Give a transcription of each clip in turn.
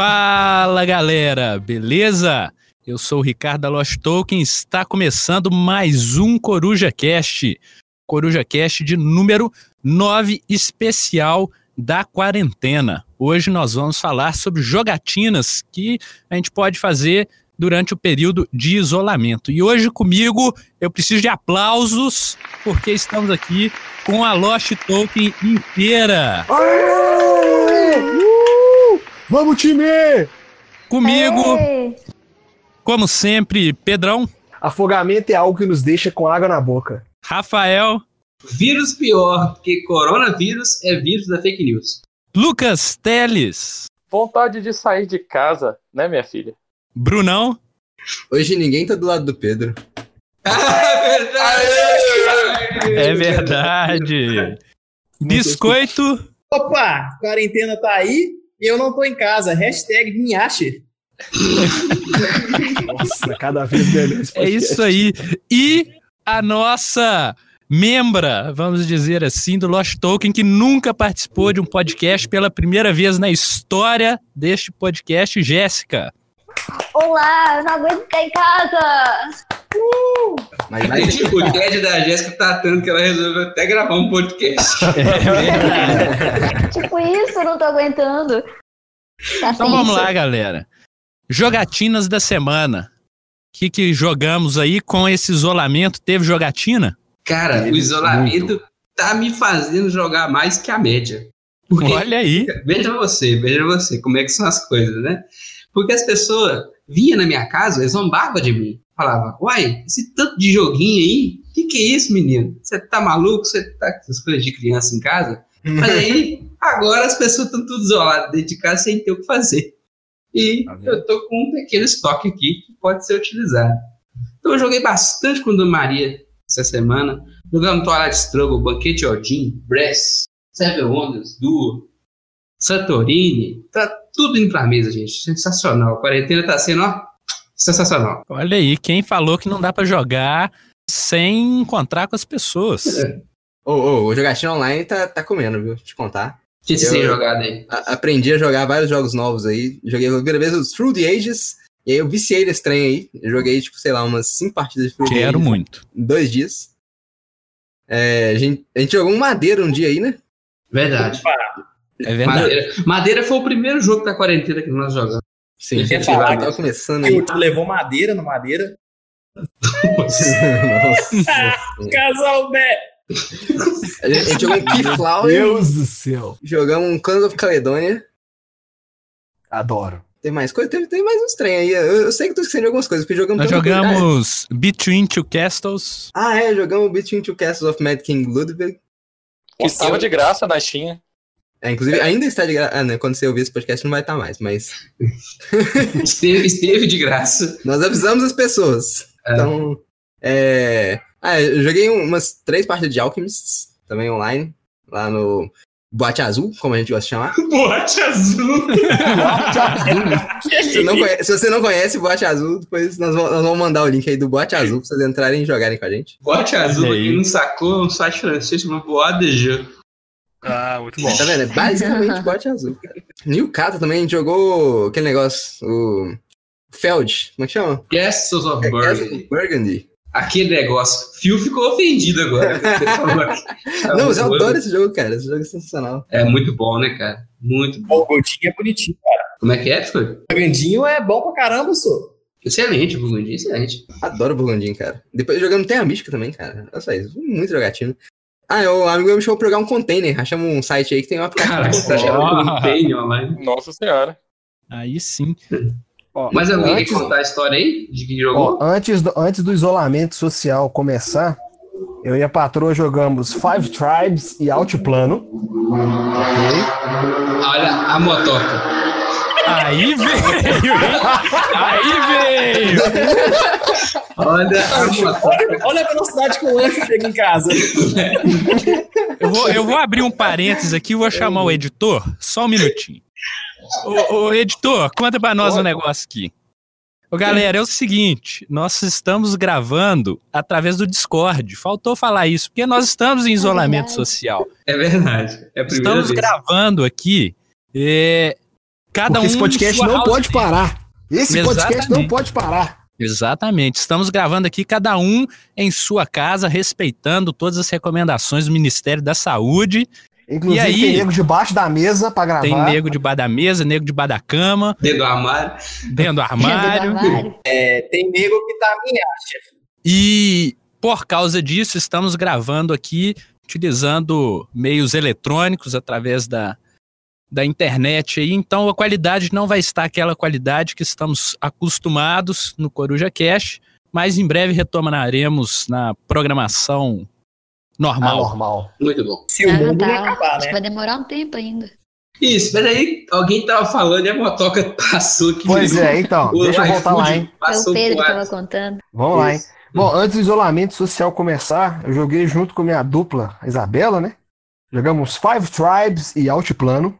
Fala galera, beleza? Eu sou o Ricardo da Lost Token, está começando mais um Coruja Cast. Coruja Cast de número 9 especial da quarentena. Hoje nós vamos falar sobre jogatinas que a gente pode fazer durante o período de isolamento. E hoje comigo eu preciso de aplausos porque estamos aqui com a Lost Token inteira. Uh! Vamos, time! Comigo, Aê! como sempre, Pedrão. Afogamento é algo que nos deixa com água na boca. Rafael. Vírus pior, porque coronavírus é vírus da fake news. Lucas Teles. Vontade de sair de casa, né, minha filha? Brunão. Hoje ninguém tá do lado do Pedro. é verdade. Biscoito. Opa, quarentena tá aí eu não tô em casa. Hashtag me ache. Nossa, cada vez melhor. É isso aí. E a nossa membra, vamos dizer assim, do Lost Token, que nunca participou de um podcast pela primeira vez na história deste podcast, Jéssica. Olá, eu não aguento ficar em casa. Uh! Mas, mas tipo, o TED da Jéssica tá tanto que ela resolveu até gravar um podcast. É tipo isso, eu não tô aguentando. Tá então vamos isso. lá, galera. Jogatinas da semana. O que, que jogamos aí com esse isolamento? Teve jogatina? Cara, o isolamento muito. tá me fazendo jogar mais que a média. Porque, Olha aí. Veja você, veja você, como é que são as coisas, né? Porque as pessoas vinham na minha casa, eles zombavam de mim. Falavam, uai, esse tanto de joguinho aí, o que, que é isso, menino? Você tá maluco? Você tá com essas coisas de criança em casa? Mas aí, agora as pessoas estão tudo isoladas dentro de casa sem ter o que fazer. E tá eu tô com um pequeno estoque aqui que pode ser utilizado. Então eu joguei bastante com Dona Maria essa semana. Jogamos Twilight Struggle, Banquete Odin, Brass, Seven Wonders, Duo, Santorini. Tá tudo indo pra mesa, gente. Sensacional. A quarentena tá sendo, ó, sensacional. Olha aí, quem falou que não dá para jogar sem encontrar com as pessoas? É. Ô, ô, o jogatinho online tá, tá comendo, viu? Te contar. O que você tem jogado aí? A, aprendi a jogar vários jogos novos aí. Joguei a primeira vez os Through the Ages. E aí eu viciei nesse trem aí. Eu joguei, tipo, sei lá, umas cinco partidas de Through Quero the Ages. muito. Em dois dias. É, a, gente, a gente jogou um Madeira um dia aí, né? Verdade. É verdade. Madeira. Madeira foi o primeiro jogo da quarentena que nós jogamos. Sim, quer falar tava começando aí. Tu levou madeira no madeira? Nossa. Casal Bé! A gente, a gente jogou um Keyflower. Deus do céu. Jogamos um Clans of Caledonia. Adoro. Tem mais coisa? Tem, tem mais uns trem aí. Eu, eu, sei que tu esquecendo de algumas coisas, porque jogamos Nós jogamos coisa. Between Two Castles. Ah, é, jogamos Between Two Castles of Mad King Ludwig. Que estava de graça na Steam. É, inclusive, ainda está de graça. Ah, né, quando você ouvir esse podcast, não vai estar mais, mas. esteve, esteve de graça. Nós avisamos as pessoas. É. Então. É... Ah, eu joguei umas três partidas de Alchemists, também online, lá no Boate Azul, como a gente gosta de chamar. Boate Azul! Boate Azul! se, não conhece, se você não conhece Boate Azul, depois nós vamos, nós vamos, mandar o link aí do Boate Azul pra vocês entrarem e jogarem com a gente. Boate Azul, quem não sacou, é um site francês chamado Boate de Jeu. Ah, muito bom. Tá vendo? É basicamente bote azul, cara. O Kata também a jogou aquele negócio, o Feld, como é que chama? Castles of É, Burgundy. Burgundy. Aquele negócio. Phil ficou ofendido agora. Não, mas eu adoro esse jogo, cara. Esse jogo é sensacional. É muito bom, né, cara? Muito bom. O Gordinho é bonitinho, cara. Como é que é, Phil? O Gandinho é bom pra caramba, sou. Excelente, o Burgundy, excelente. Adoro o Burgundinho, cara. Depois jogando Terra Mística também, cara. Olha só isso. Muito jogatino. Ah, o amigo meu me chamou pra jogar um container. Achamos um site aí que tem um aplicativo. Caraca, container online. Nossa senhora. Aí sim. Ó, Mas alguém antes, quer contar a história aí de que jogou? Ó, antes, do, antes do isolamento social começar, eu e a patroa jogamos Five Tribes e Altiplano. Ok? Olha a motoca. Aí veio, hein? Aí veio! Olha. Olha a velocidade que o lanche chega em casa. Eu vou, eu vou abrir um parênteses aqui e vou chamar o editor. Só um minutinho. Ô, ô editor, conta pra nós um negócio aqui. Ô, galera, é o seguinte, nós estamos gravando através do Discord. Faltou falar isso, porque nós estamos em isolamento social. É verdade. É a primeira Estamos vez. gravando aqui é, Cada Porque um esse podcast não pode parar. Esse podcast não Exatamente. pode parar. Exatamente. Estamos gravando aqui, cada um em sua casa, respeitando todas as recomendações do Ministério da Saúde. Inclusive, E aí? tem nego debaixo da mesa pra gravar. Tem nego debaixo da mesa, nego debaixo da cama, Dentro do armário. dentro do armário. armário. É, tem nego que tá minha, chefe. E por causa disso, estamos gravando aqui utilizando meios eletrônicos através da, da internet aí. Então a qualidade não vai estar aquela qualidade que estamos acostumados no Coruja Cash, mas em breve retomaremos na programação Ah, normal. normal. Muito bom. Se o Ah, mundo tá. acabar, Acho que né? vai demorar um tempo ainda. Isso, mas aí alguém tava falando e a motoca passou aqui. Pois é, então, O deixa eu voltar lá, hein? Passou o Pedro que tava contando. Vamos lá, hein? Isso. Bom, antes do isolamento social começar, eu joguei junto com minha dupla, a Isabela, né? Jogamos Five Tribes e Altiplano.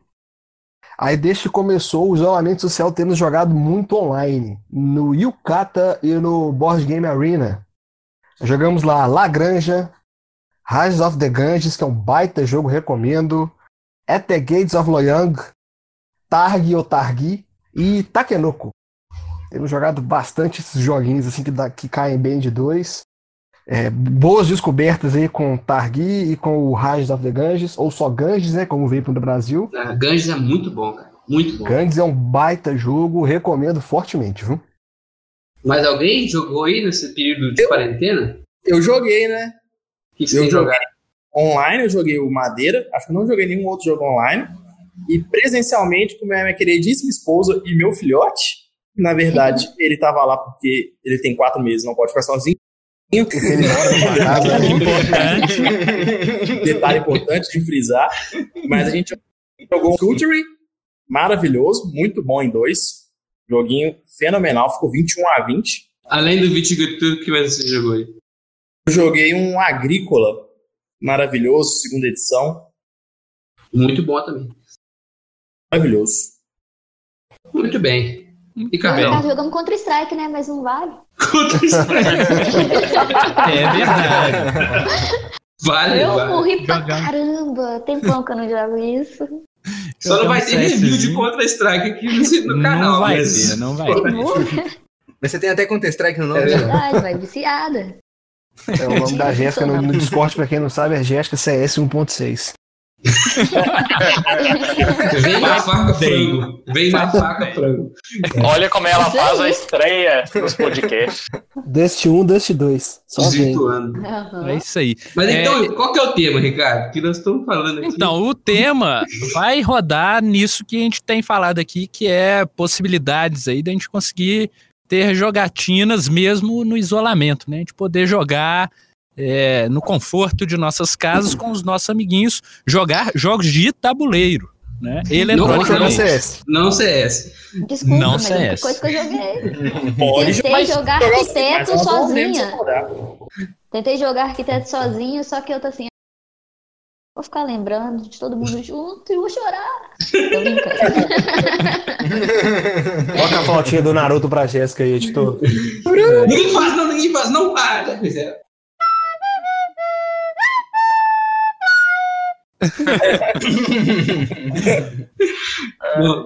Aí, desde que começou o isolamento social, temos jogado muito online. No Yukata e no Board Game Arena. Jogamos lá Lagranja, Rise of the Ganges, que é um baita jogo, recomendo. At the Gates of Loyang, Targi ou Targi e Takenoko. Temos jogado bastante esses joguinhos assim que, que caem bem de dois. É, boas descobertas aí com Targi e com o Rise of the Ganges, ou só Ganges, né? Como veio para o Brasil. Ah, Ganges é muito bom, cara. Muito bom. Ganges é um baita jogo, recomendo fortemente, viu? Mas alguém jogou aí nesse período de Eu- quarentena? Eu joguei, né? O que, que Eu você joguei. Online eu joguei o Madeira, acho que não joguei nenhum outro jogo online. E presencialmente com minha, minha queridíssima esposa e meu filhote. Na verdade, ele tava lá porque ele tem quatro meses, não pode ficar sozinho. Ele mora na sua casa, né? Importante. Detalhe importante de frisar. Mas a gente jogou um Culture, maravilhoso, muito bom em dois. Joguinho fenomenal, ficou 21 a 20. Além do Viticultura, o que mais você jogou aí? Eu joguei um Agrícola, maravilhoso, segunda edição, Muito bom também. maravilhoso. Muito bem. E Carlão? tá jogando contra Strike, né? Mas não vale. Contra Strike. É verdade. Vale, Eu vale. morri pra caramba. Tempão que eu não jogo isso. Só não vai ter review de. Contra Strike aqui no, no canal. Não vai mas- ter, não vai Que ter. Mas você tem até Counter-Strike no nome, É né? Verdade, vai viciada. É o nome da Jéssica no, no Discord, pra quem não sabe, é Jéssica CS 1.6. Vem na faca, frango. Vem na faca, frango. Olha como ela faz a estreia nos podcasts. Dust 1, Dust 2. Só vem. Desvirtuando. Aham. É isso aí. Mas É. então, qual que é o tema, Ricardo? Que nós estamos falando aqui. Então, o tema vai rodar nisso que a gente tem falado aqui, que é possibilidades aí da gente conseguir ter jogatinas mesmo no isolamento, né? A gente poder jogar é, no conforto de nossas casas com os nossos amiguinhos, jogar jogos de tabuleiro, né? Vamos Eletronicamente. jogar CS. Não CS. Desculpa, Não mas é CS. coisa que eu joguei. Pode Tentei jogar arquiteto não sozinha. Tentei jogar arquiteto sozinho, só que eu tô assim. Vou ficar lembrando de todo mundo junto e vou chorar. Tô brincando. Toca a flautinha do Naruto pra Jéssica aí, editor. Ninguém faz, não, ninguém faz, não para.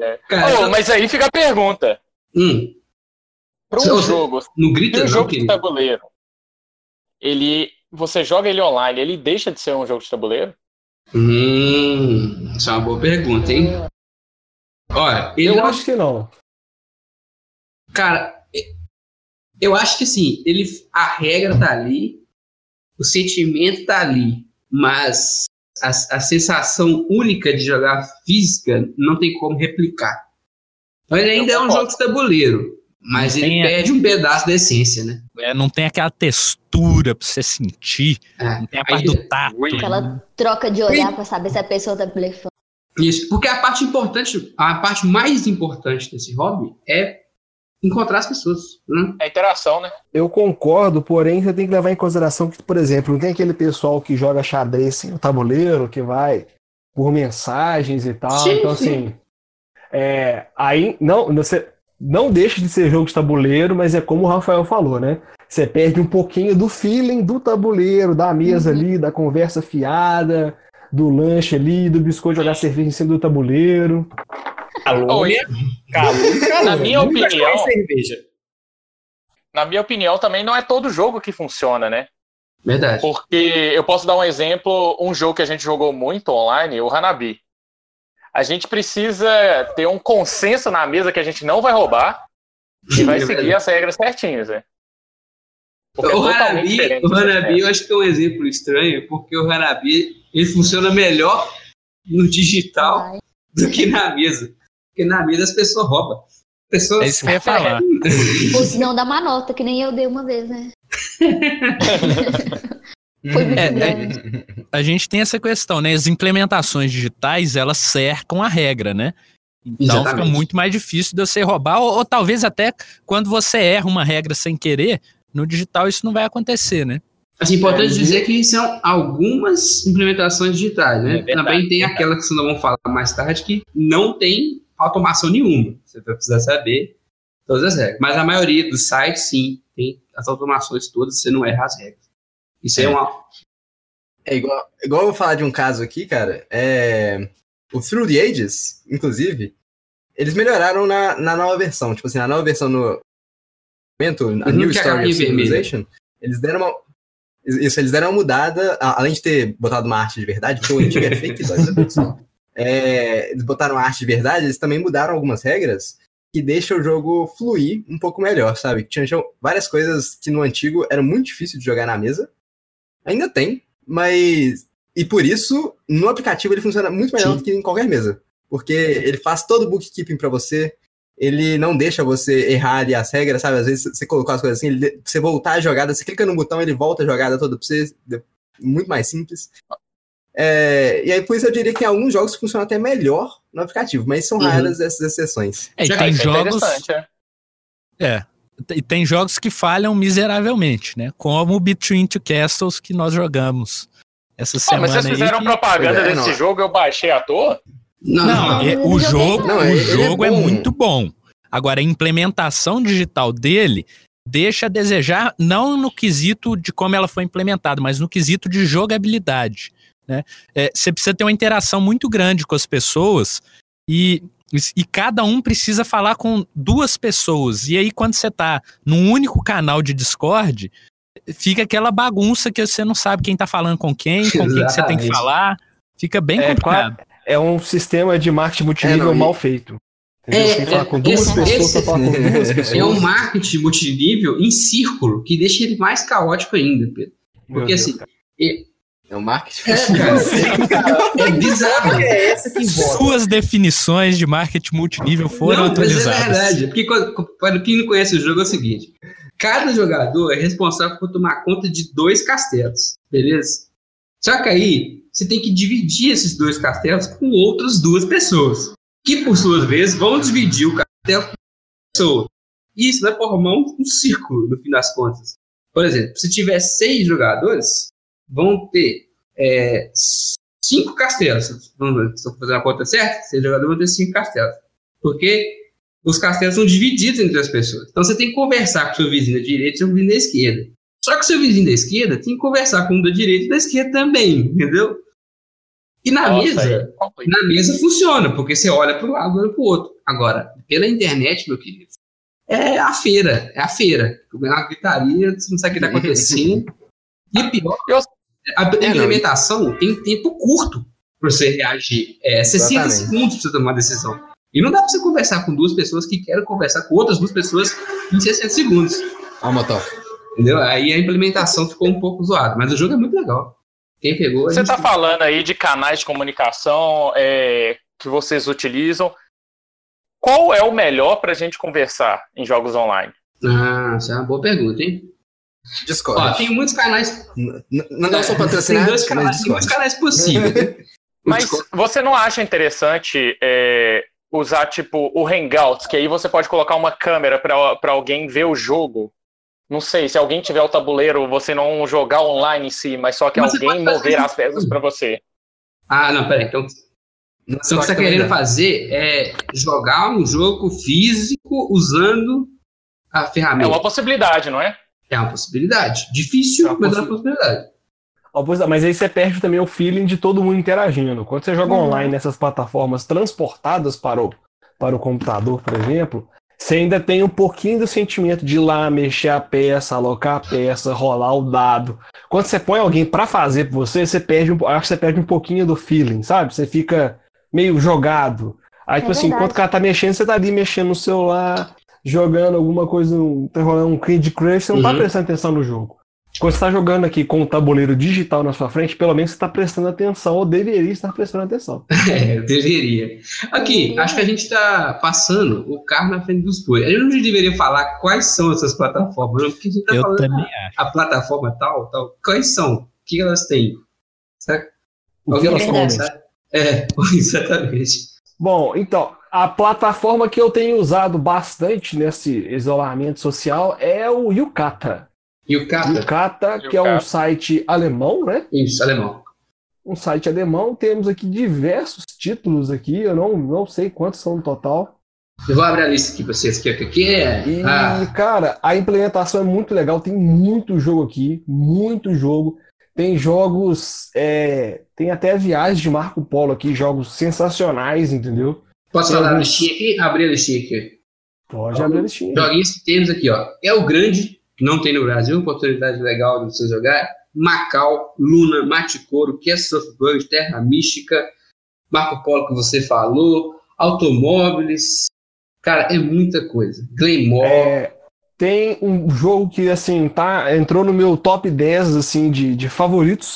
É. Cara, Ô, mas aí fica a pergunta. hum, Para um Seu- jogo, não grita um não, jogo de tabuleiro, ele, você joga ele online, ele deixa de ser um jogo de tabuleiro? Hum, isso é uma boa pergunta, hein? Olha, ele Eu não- acho que não. Cara, eu acho que sim, ele, a regra tá ali, o sentimento tá ali, mas a, a sensação única de jogar física não tem como replicar. Então ele ainda é um jogo de tabuleiro, mas ele Tem a- perde um pedaço da essência, né? É, não tem aquela textura pra você sentir, É, não tem a aí- parte do tato. Aquela troca de olhar pra saber se a pessoa tá blefando. Isso, porque a parte importante, a parte mais importante desse hobby é encontrar as pessoas, né? É interação, né? Eu concordo, porém você tem que levar em consideração que, por exemplo, não tem aquele pessoal que joga xadrez sem o tabuleiro, que vai por mensagens e tal. Sim, então, sim. assim, é, aí não, você não deixa de ser jogo de tabuleiro, mas é como o Rafael falou, né? Você perde um pouquinho do feeling do tabuleiro, da mesa Uhum. ali, da conversa fiada, do lanche ali, do biscoito jogar cerveja em cima do tabuleiro. Calúnia, calúnia, calúnia. Na minha Nunca opinião- cerveja. Na minha opinião, também não é todo jogo que funciona, né? Verdade. Porque eu posso dar um exemplo, um jogo que a gente jogou muito online, o Hanabi. A gente precisa ter um consenso na mesa que a gente não vai roubar e vai É seguir as regras certinhas, né? Porque é O totalmente Hanabi, o? Hanabi eu acho que é um exemplo estranho, porque o Hanabi ele funciona melhor no digital do que na mesa. Porque na mesa as pessoas roubam. Pessoas... É isso que eu ia falar. Ou se não dá uma nota, que nem eu dei uma vez, né? Foi muito É, é- grande. A gente tem essa questão, né? As implementações digitais, elas cercam a regra, né? Então Exatamente. fica muito mais difícil de você roubar, ou, ou talvez até quando você erra uma regra sem querer, no digital isso não vai acontecer, né? Assim, importante dizer que são algumas implementações digitais, né? É verdade, Também tem verdade. aquela que vocês não vão falar mais tarde, que não tem automação nenhuma. Você vai precisar saber todas as regras. Mas a maioria dos sites, sim, tem as automações todas, você não erra as regras. Isso é, É. uma. É igual, igual eu vou falar de um caso aqui, cara. É, o Through the Ages, inclusive, eles melhoraram na, na nova versão. Tipo assim, na nova versão no momento, a Uhum, New é Story of. Civilization, eles deram uma. Isso, eles deram uma mudada, além de ter botado uma arte de verdade, porque o antigo é fake, É, eles botaram arte de verdade, eles também mudaram algumas regras que deixam o jogo fluir um pouco melhor, sabe? Tinha várias coisas que no antigo era muito difícil de jogar na mesa. Ainda tem, mas. E por isso, no aplicativo ele funciona muito melhor Sim. do que em qualquer mesa. Porque ele faz todo o bookkeeping pra você. Ele não deixa você errar ali as regras, sabe? Às vezes você colocou as coisas assim, ele, você voltar a jogada, você clica no botão, ele volta a jogada toda pra você. Muito mais simples. É, e aí, por isso eu diria que alguns jogos funcionam até melhor no aplicativo, mas são Uhum. raras essas exceções. É, e tem é jogos. é. É. E tem jogos que falham miseravelmente, né? Como o Between Two Castles que nós jogamos essa Pô, semana. mas vocês fizeram que- propaganda É, desse não. jogo, eu baixei à toa? Não, Não, não. é- o jogo, Não, o é jogo é, bom. muito bom. Agora, a implementação digital dele deixa a desejar, não no quesito de como ela foi implementada, mas no quesito de jogabilidade. Né? É, você precisa ter uma interação muito grande com as pessoas e, e cada um precisa falar com duas pessoas. E aí, quando você está num único canal de Discord, fica aquela bagunça que você não sabe quem está falando com quem, com quem que você tem que falar. Fica bem É, complicado. É um sistema de marketing multinível É, não, mal feito. É, Você tem que falar é, com duas esse- pessoas esse- falar com duas pessoas. É um marketing multinível em círculo, que deixa ele mais caótico ainda, Pedro. Meu Porque Deus, assim, cara. É um marketing. É, cara. É bizarro. É essa que importa. Suas definições de marketing multinível foram não, mas é atualizadas. verdade. Porque quando- para quem não conhece o jogo é o seguinte: cada jogador é responsável por tomar conta de dois castelos, beleza? Só que aí você tem que dividir esses dois castelos com outras duas pessoas, que por suas vezes vão dividir o castelo com outra pessoa. E isso vai formar um, um círculo no fim das contas. Por exemplo, se tiver seis jogadores, vão ter é, cinco castelos. Se eu fazer a conta certa, seis jogadores vão ter cinco castelos. Porque os castelos são divididos entre as pessoas. Então você tem que conversar com o seu vizinho da direita e seu vizinho da esquerda. Só que o seu vizinho da esquerda tem que conversar com o da direita e da esquerda também, entendeu? E na Nossa, mesa, complica. na mesa funciona, porque você olha para um lado e olha para o outro. Agora, pela internet, meu querido, é a feira, é a feira. É uma gritaria, você não sabe o que está acontecendo. E pior, Eu- a não. implementação tem tempo curto para você reagir. É 60 Exatamente. segundos para você tomar uma decisão. E não dá para você conversar com duas pessoas que querem conversar com outras duas pessoas em 60 segundos. Ó, o motoca. Entendeu? Aí a implementação ficou um pouco zoada. Mas o jogo é muito legal. Quem pegou. Você gente- está falando aí de canais de comunicação é, que vocês utilizam. Qual é o melhor para a gente conversar em jogos online? Ah, essa é uma boa pergunta, hein? Discord. Ó, tem muitos canais. N- Não são Tem patrocinados, dois mas canais, tem muitos canais possíveis. né? Mas Discord- você não acha interessante é, usar tipo o Hangouts, que aí você pode colocar uma câmera para alguém ver o jogo? Não sei, se alguém tiver o tabuleiro, você não jogar online em si, mas só que Mas alguém mover as peças para você. Ah, não, peraí. Então, então o que você está querendo fazer é jogar um jogo físico usando a É ferramenta. uma possibilidade, não é? É uma possibilidade. Difícil, É uma mas é uma possibilidade. É, Mas aí você perde também o feeling de todo mundo interagindo. Quando você joga online nessas plataformas transportadas para o para o computador, por exemplo, você ainda tem um pouquinho do sentimento de ir lá mexer a peça, alocar a peça, rolar o dado. Quando você põe alguém para fazer por você, você perde um, acho que você perde um pouquinho do feeling, sabe? Você fica meio jogado. Aí, É tipo assim, verdade. enquanto o cara tá mexendo, você tá ali mexendo no celular, jogando alguma coisa, um- tá rolando um Candy Crush, você não tá Uhum. prestando atenção no jogo. Quando você tá jogando aqui com o tabuleiro digital na sua frente, pelo menos você tá prestando atenção, ou deveria estar prestando atenção. É, deveria. Aqui, acho que a gente tá passando o carro na frente dos bois. A gente não deveria falar quais são essas plataformas, não, porque a gente tá Eu falando também a plataforma tal, tal. Quais são? O que elas têm? Será que O que elas começar? É, exatamente. Bom, então, a plataforma que eu tenho usado bastante nesse isolamento social é o Yukata. O Cata? Yukata, que é um Yukata. site alemão, né? Isso, alemão. Um site alemão. Temos aqui diversos títulos aqui, eu não, não sei quantos são no total. Eu vou abrir a lista aqui pra vocês. Que que que é? E, Ah, cara, a implementação é muito legal. Tem muito jogo aqui, muito jogo. Tem jogos, é, tem até viagens de Marco Polo aqui, jogos sensacionais, entendeu? Posso tem falar a alguns- listinha aqui? Abrir a listinha aqui. Pode abrir a listinha. Joguinhos que temos aqui, ó. É o grande, não tem no Brasil, oportunidade legal de você jogar. Macau, Luna, Maticoro, Cast of Bug, Terra Mística, Marco Polo que você falou, Automóveis. Cara, é muita coisa. Glamour. É, tem um jogo que, assim, tá, entrou no meu top 10, assim, de, de favoritos,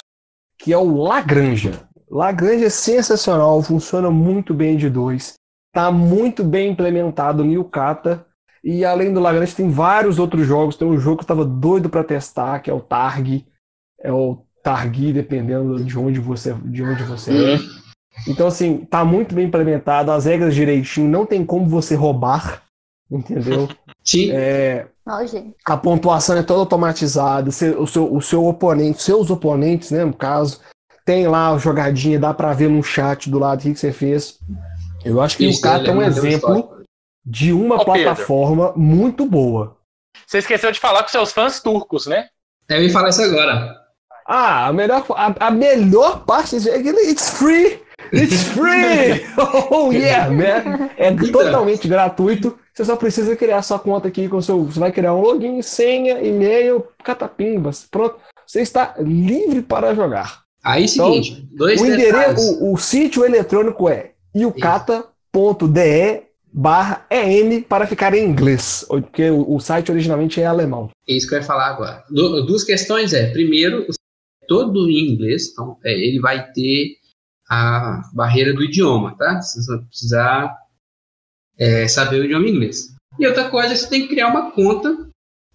que é o Lagranja. Lagranja é sensacional, funciona muito bem de dois, tá muito bem implementado no Yukata, e além do Lagranja tem vários outros jogos, tem um jogo que eu tava doido pra testar, que é o Targ, é o Targi, dependendo de onde você, de onde você é. Então, assim, tá muito bem implementado, as regras direitinho, não tem como você roubar, entendeu? Sim. É, a pontuação é toda automatizada, o seu, o seu oponente, seus oponentes, né, no caso, tem lá a jogadinha, dá pra ver no chat do lado o que que você fez. Eu acho que Isso, o Kata ele é um exemplo história. de uma Ô, Pedro. plataforma muito boa. Você esqueceu de falar com seus fãs turcos, né? Eu ia falar isso agora. Ah, a melhor, a, a melhor parte é que ele- it's free! It's free! oh yeah, man! É totalmente gratuito. Você só precisa criar sua conta aqui com seu. Você vai criar um login, senha, e-mail, catapimbas. Pronto. Você está livre para jogar. Aí, seguinte, dois O endereço, o, o sítio eletrônico é yucata.de barra EN para ficar em inglês, porque o, site originalmente é alemão. É isso que eu ia falar agora. Du- duas questões é, primeiro, o site é todo em inglês, então é, ele vai ter a barreira do idioma, tá? Você vai precisar é, saber o idioma inglês. E outra coisa, você tem que criar uma conta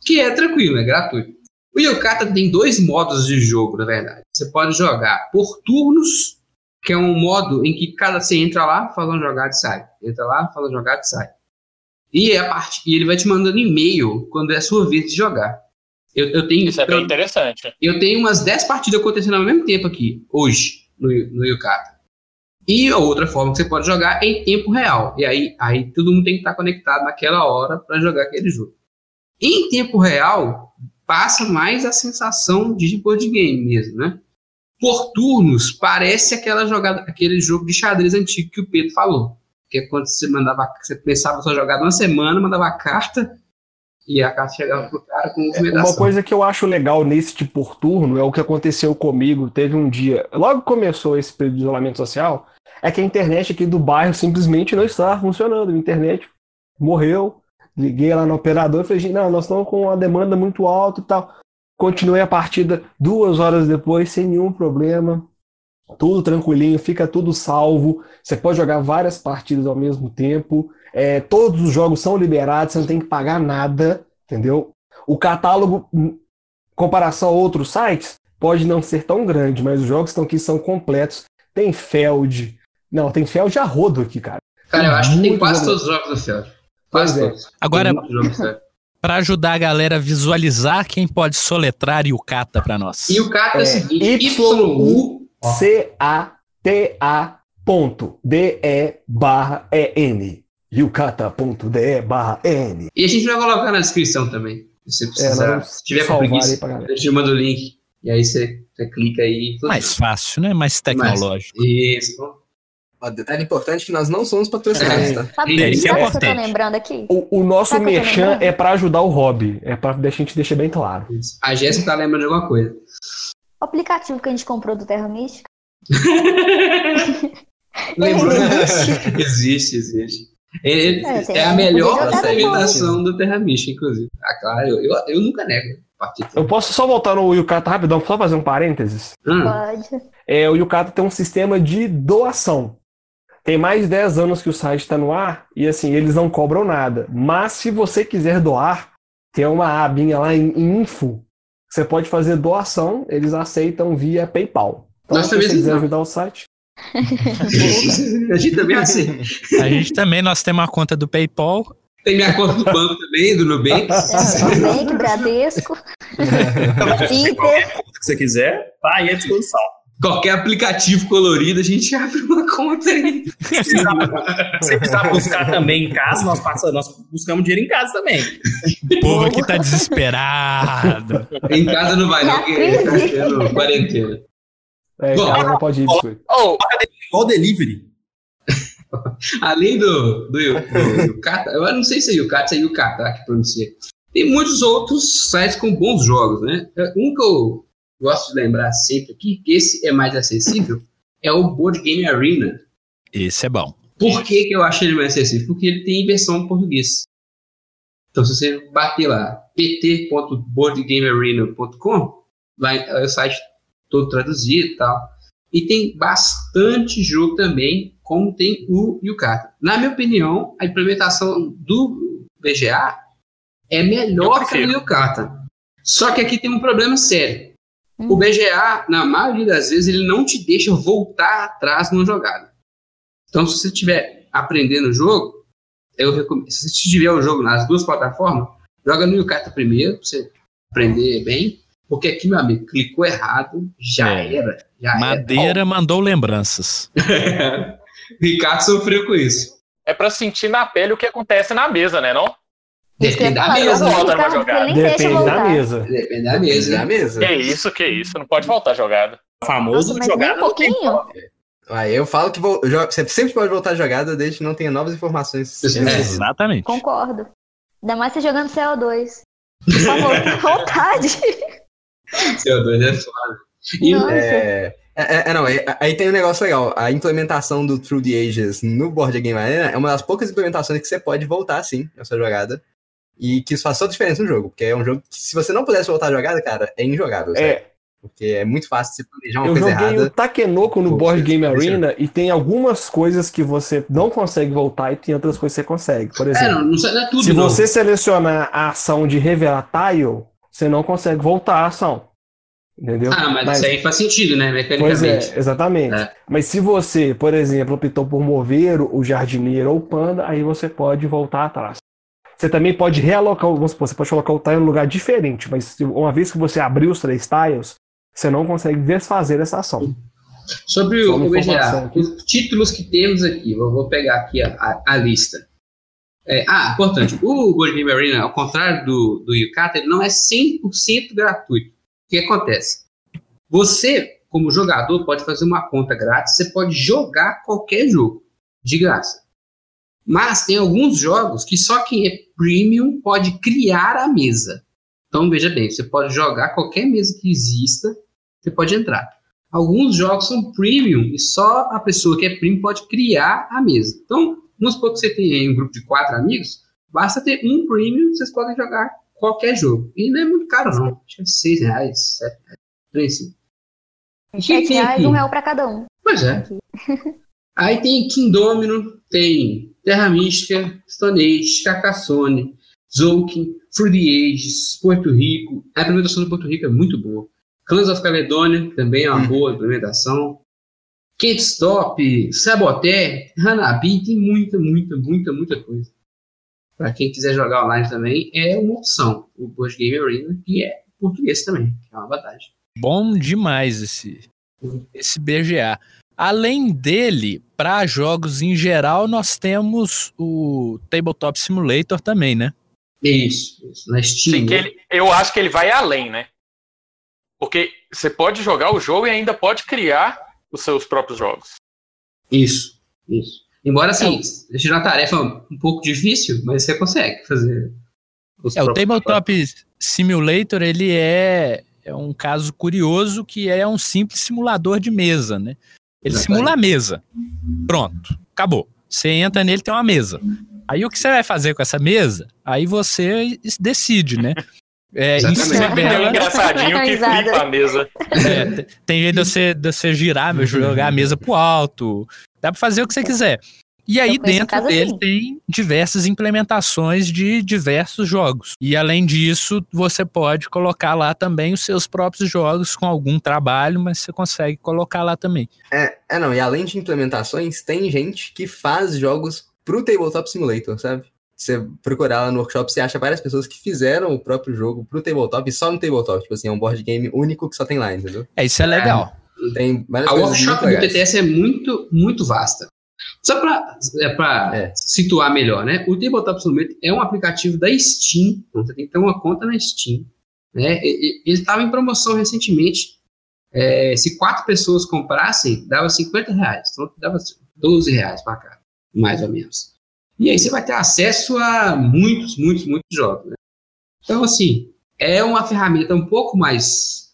que é tranquilo, é gratuito. O Yokata tem dois modos de jogo, na verdade. Você pode jogar por turnos, que é um modo em que cada você entra lá, faz uma jogada e sai. Entra lá, faz uma jogada e sai. E, a parte, e ele vai te mandando e-mail quando é a sua vez de jogar. Eu, eu tenho, Isso é bem interessante. eu tenho umas 10 partidas acontecendo ao mesmo tempo aqui, hoje, no, no Yukata. E a outra forma que você pode jogar é em tempo real. E aí, aí todo mundo tem que estar conectado naquela hora para jogar aquele jogo. Em tempo real, passa mais a sensação de board game mesmo, né? Por turnos, parece aquela jogada, aquele jogo de xadrez antigo que o Pedro falou. Que é quando você mandava, você pensava a sua jogada uma semana, mandava a carta, e a carta chegava pro cara com movimentação. Uma coisa que eu acho legal nesse de por turno é o que aconteceu comigo. Teve um dia, logo começou esse período de isolamento social, é que a internet aqui do bairro simplesmente não estava funcionando. A internet morreu. Liguei lá no operador e falei, gente, não, nós estamos com uma demanda muito alta e tal. Continuei a partida duas horas depois, sem nenhum problema. Tudo tranquilinho, fica tudo salvo. Você pode jogar várias partidas ao mesmo tempo. É, todos os jogos são liberados, você não tem que pagar nada, entendeu? O catálogo, em comparação a outros sites, pode não ser tão grande, mas os jogos que estão aqui são completos. Tem Feld. Não, tem Feld a rodo aqui, cara. Cara, eu acho que tem quase todos os jogos do Feld. Quase Pois é. todos. Agora- Pra ajudar a galera a visualizar, quem pode soletrar Yukata pra nós? E o cara é o É, seguinte: YU. YU. ó, C-A-T-A.de barra E-N. Yucata.de barra E-N. E a gente vai colocar na descrição também. Se você É, precisar. vamos se tiver com preguiça, eu te mando o link. E aí você, você clica aí. tudo Mais fácil, né? Mais tecnológico. Isso. Ó, detalhe importante que nós não somos patrocinados, tá? Sabe, É, isso é sabe o que eu tô importante. lembrando aqui? O, o nosso Sabe merchan é pra ajudar o hobby. É pra a gente deixar bem claro. A Jéssica tá lembrando de alguma coisa. O aplicativo que a gente comprou do Terra Mística. Lembrou? existe. existe, existe. Ele- É, tem- é a melhor implementação do Terra Mística, inclusive. Ah, claro, eu, eu, eu nunca nego. Eu posso só voltar no Yukata rapidão, só fazer um parênteses? Hum, Pode. É, o Yukata tem um sistema de doação. Tem mais de 10 anos que o site está no ar e assim, eles não cobram nada. Mas se você quiser doar, tem uma abinha lá em, em info. Você pode fazer doação, eles aceitam via PayPal. Então, Nós se também você quiser não. ajudar o site, a gente também assim. A gente também, nós temos uma conta do PayPal. Tem minha conta do banco também, do Nubank. É, Nubank, Bradesco, Inter. Qualquer que você quiser, tá aí à disposição. Qualquer aplicativo colorido, a gente abre uma conta aí. Se precisar, buscar também em casa, nós, passa, nós buscamos dinheiro em casa também. O povo aqui tá desesperado. Em casa não vai, não, porque tá tendo quarentena. é, Bom. cara não pode ir biscoito. Oh, Igual delivery. Além do, do, do Yukata, eu não sei se é Yukata, se é Yukata que pronuncia. Tem muitos outros sites com bons jogos, né? Um que eu gosto de lembrar sempre aqui, que esse é mais acessível, é o Board Game Arena. Esse é bom. Por que, que eu acho ele mais acessível? Porque ele tem versão em português. Então, se você bater lá, pt.boardgamearena.com, vai é o site todo traduzido e tal. E tem bastante jogo também, como tem o Yukata. Na minha opinião, a implementação do BGA é melhor que a do Yukata. Só que aqui tem um problema sério. O Hum. BGA, na maioria das vezes, ele não te deixa voltar atrás numa jogada. Então, se você estiver aprendendo o jogo, eu recomendo. Se você tiver o jogo nas duas plataformas, joga no Yukata primeiro, pra você aprender bem. Porque aqui, meu amigo, clicou errado, já É. era. Já Madeira mandou lembranças. era. Ricardo sofreu com isso. é pra sentir na pele o que acontece na mesa, né, não? Isso que eu ia Depende da mesa. Volta jogada. Depende da mesa. Depende da Mesa. Que isso, que isso, não pode voltar a jogada. O famoso Nossa, mas nem jogada um pouquinho. Aí eu falo que vou, você sempre pode voltar a jogada desde que não tenha novas informações. É. Exatamente. Concordo. Ainda mais você jogando CO2. Por favor, com vontade. Seu doido é foda. E Nossa. É, é, é, não, é- aí tem um negócio legal. A implementação do Through the Ages no Board Game Arena é uma das poucas implementações que você pode voltar, sim, na sua jogada. E que isso faz toda a diferença no jogo. Porque é um jogo que, se você não pudesse voltar a jogada, cara, é injogável. sabe? É, Porque é muito fácil você planejar uma eu coisa joguei o errada. Takenoko no Board você- Game Arena e tem algumas coisas que você não consegue voltar e tem outras coisas que você consegue. Por é, exemplo, não, não não é tudo, se não. você selecionar a ação de revelar tile, você não consegue voltar a ação. Entendeu? Ah, mas, isso aí faz sentido, né? Pois Mecanicamente. é, exatamente. É. Mas se você, por exemplo, optou por mover o jardineiro ou o panda, aí você pode voltar atrás. Você também pode realocar, vamos supor, você pode colocar o tile em um lugar diferente, mas uma vez que você abrir os três tiles, você não consegue desfazer essa ação. Sobre o, BGA, os títulos que temos aqui, vou, vou pegar aqui a, a- a lista. É, ah, importante, o Board Game Arena, ao contrário do, do Yukata, ele não é 100% gratuito. O que acontece? Você, como jogador, pode fazer uma conta grátis, você pode jogar qualquer jogo, de graça. Mas tem alguns jogos que só quem é premium pode criar a mesa. Então, veja bem, você pode jogar qualquer mesa que exista, você pode entrar. Alguns jogos são premium e só a pessoa que é premium pode criar a mesa. Então, vamos supor que você tem aí um grupo de quatro amigos, basta ter um premium vocês podem jogar qualquer jogo. E não é muito caro, não. Acho que é seis reais, sete reais. Assim. O que Sete tem reais, aqui? um real pra cada um. Pois é. Aí tem Kingdomino, tem Terra Mística, Stone Age, Carcassonne, Zolkin, Through the Ages, Porto Rico. A implementação do Porto Rico é muito boa. Clans of Caledonia também é uma boa implementação. Can't Stop, Saboteur, Hanabi, tem muita, muita, muita, muita coisa. Para quem quiser jogar online também, é uma opção. O Board Game Arena, que é português também, que é uma vantagem. Bom demais esse, esse BGA. Além dele, para jogos em geral, nós temos o Tabletop Simulator também, né? Isso, isso. Na Steam. Sim, que né? ele, eu acho que ele vai além, né? Porque você pode jogar o jogo e ainda pode criar os seus próprios jogos. Isso. Isso. Embora, assim, seja uma tarefa um pouco difícil, mas você consegue fazer. os É, o Tabletop Simulator, ele é, é um caso curioso que é um simples simulador de mesa, né? Ele Exatamente. simula a mesa. Pronto, acabou. Você entra nele, tem uma mesa. Aí o que você vai fazer com essa mesa? Aí você decide, né? É, Exatamente. dela, engraçadinho que flipa a mesa. é, te- tem jeito de você, de você girar, jogar a mesa pro alto. Dá pra fazer o que você quiser. E aí dentro dele assim. tem diversas implementações de diversos jogos. E além disso, você pode colocar lá também os seus próprios jogos com algum trabalho, mas você consegue colocar lá também. É, é, não, e além de implementações, tem gente que faz jogos pro Tabletop Simulator, sabe? Você procurar lá no workshop, você acha várias pessoas que fizeram o próprio jogo pro Tabletop e só no Tabletop. Tipo assim, é um board game único que só tem lá, entendeu? É, isso é legal. Tem várias A workshop do. TTS é muito, muito vasta. Só para é É. situar melhor, né? O Tabletop Simulator é um aplicativo da Steam. Então você tem que ter uma conta na Steam. Né? Ele estava em promoção recentemente. É, se quatro pessoas comprassem, dava 50 reais. Então dava 12 reais para cá, mais ou menos. E aí você vai ter acesso a muitos, muitos, muitos jogos. né? Então, assim, é uma ferramenta um pouco mais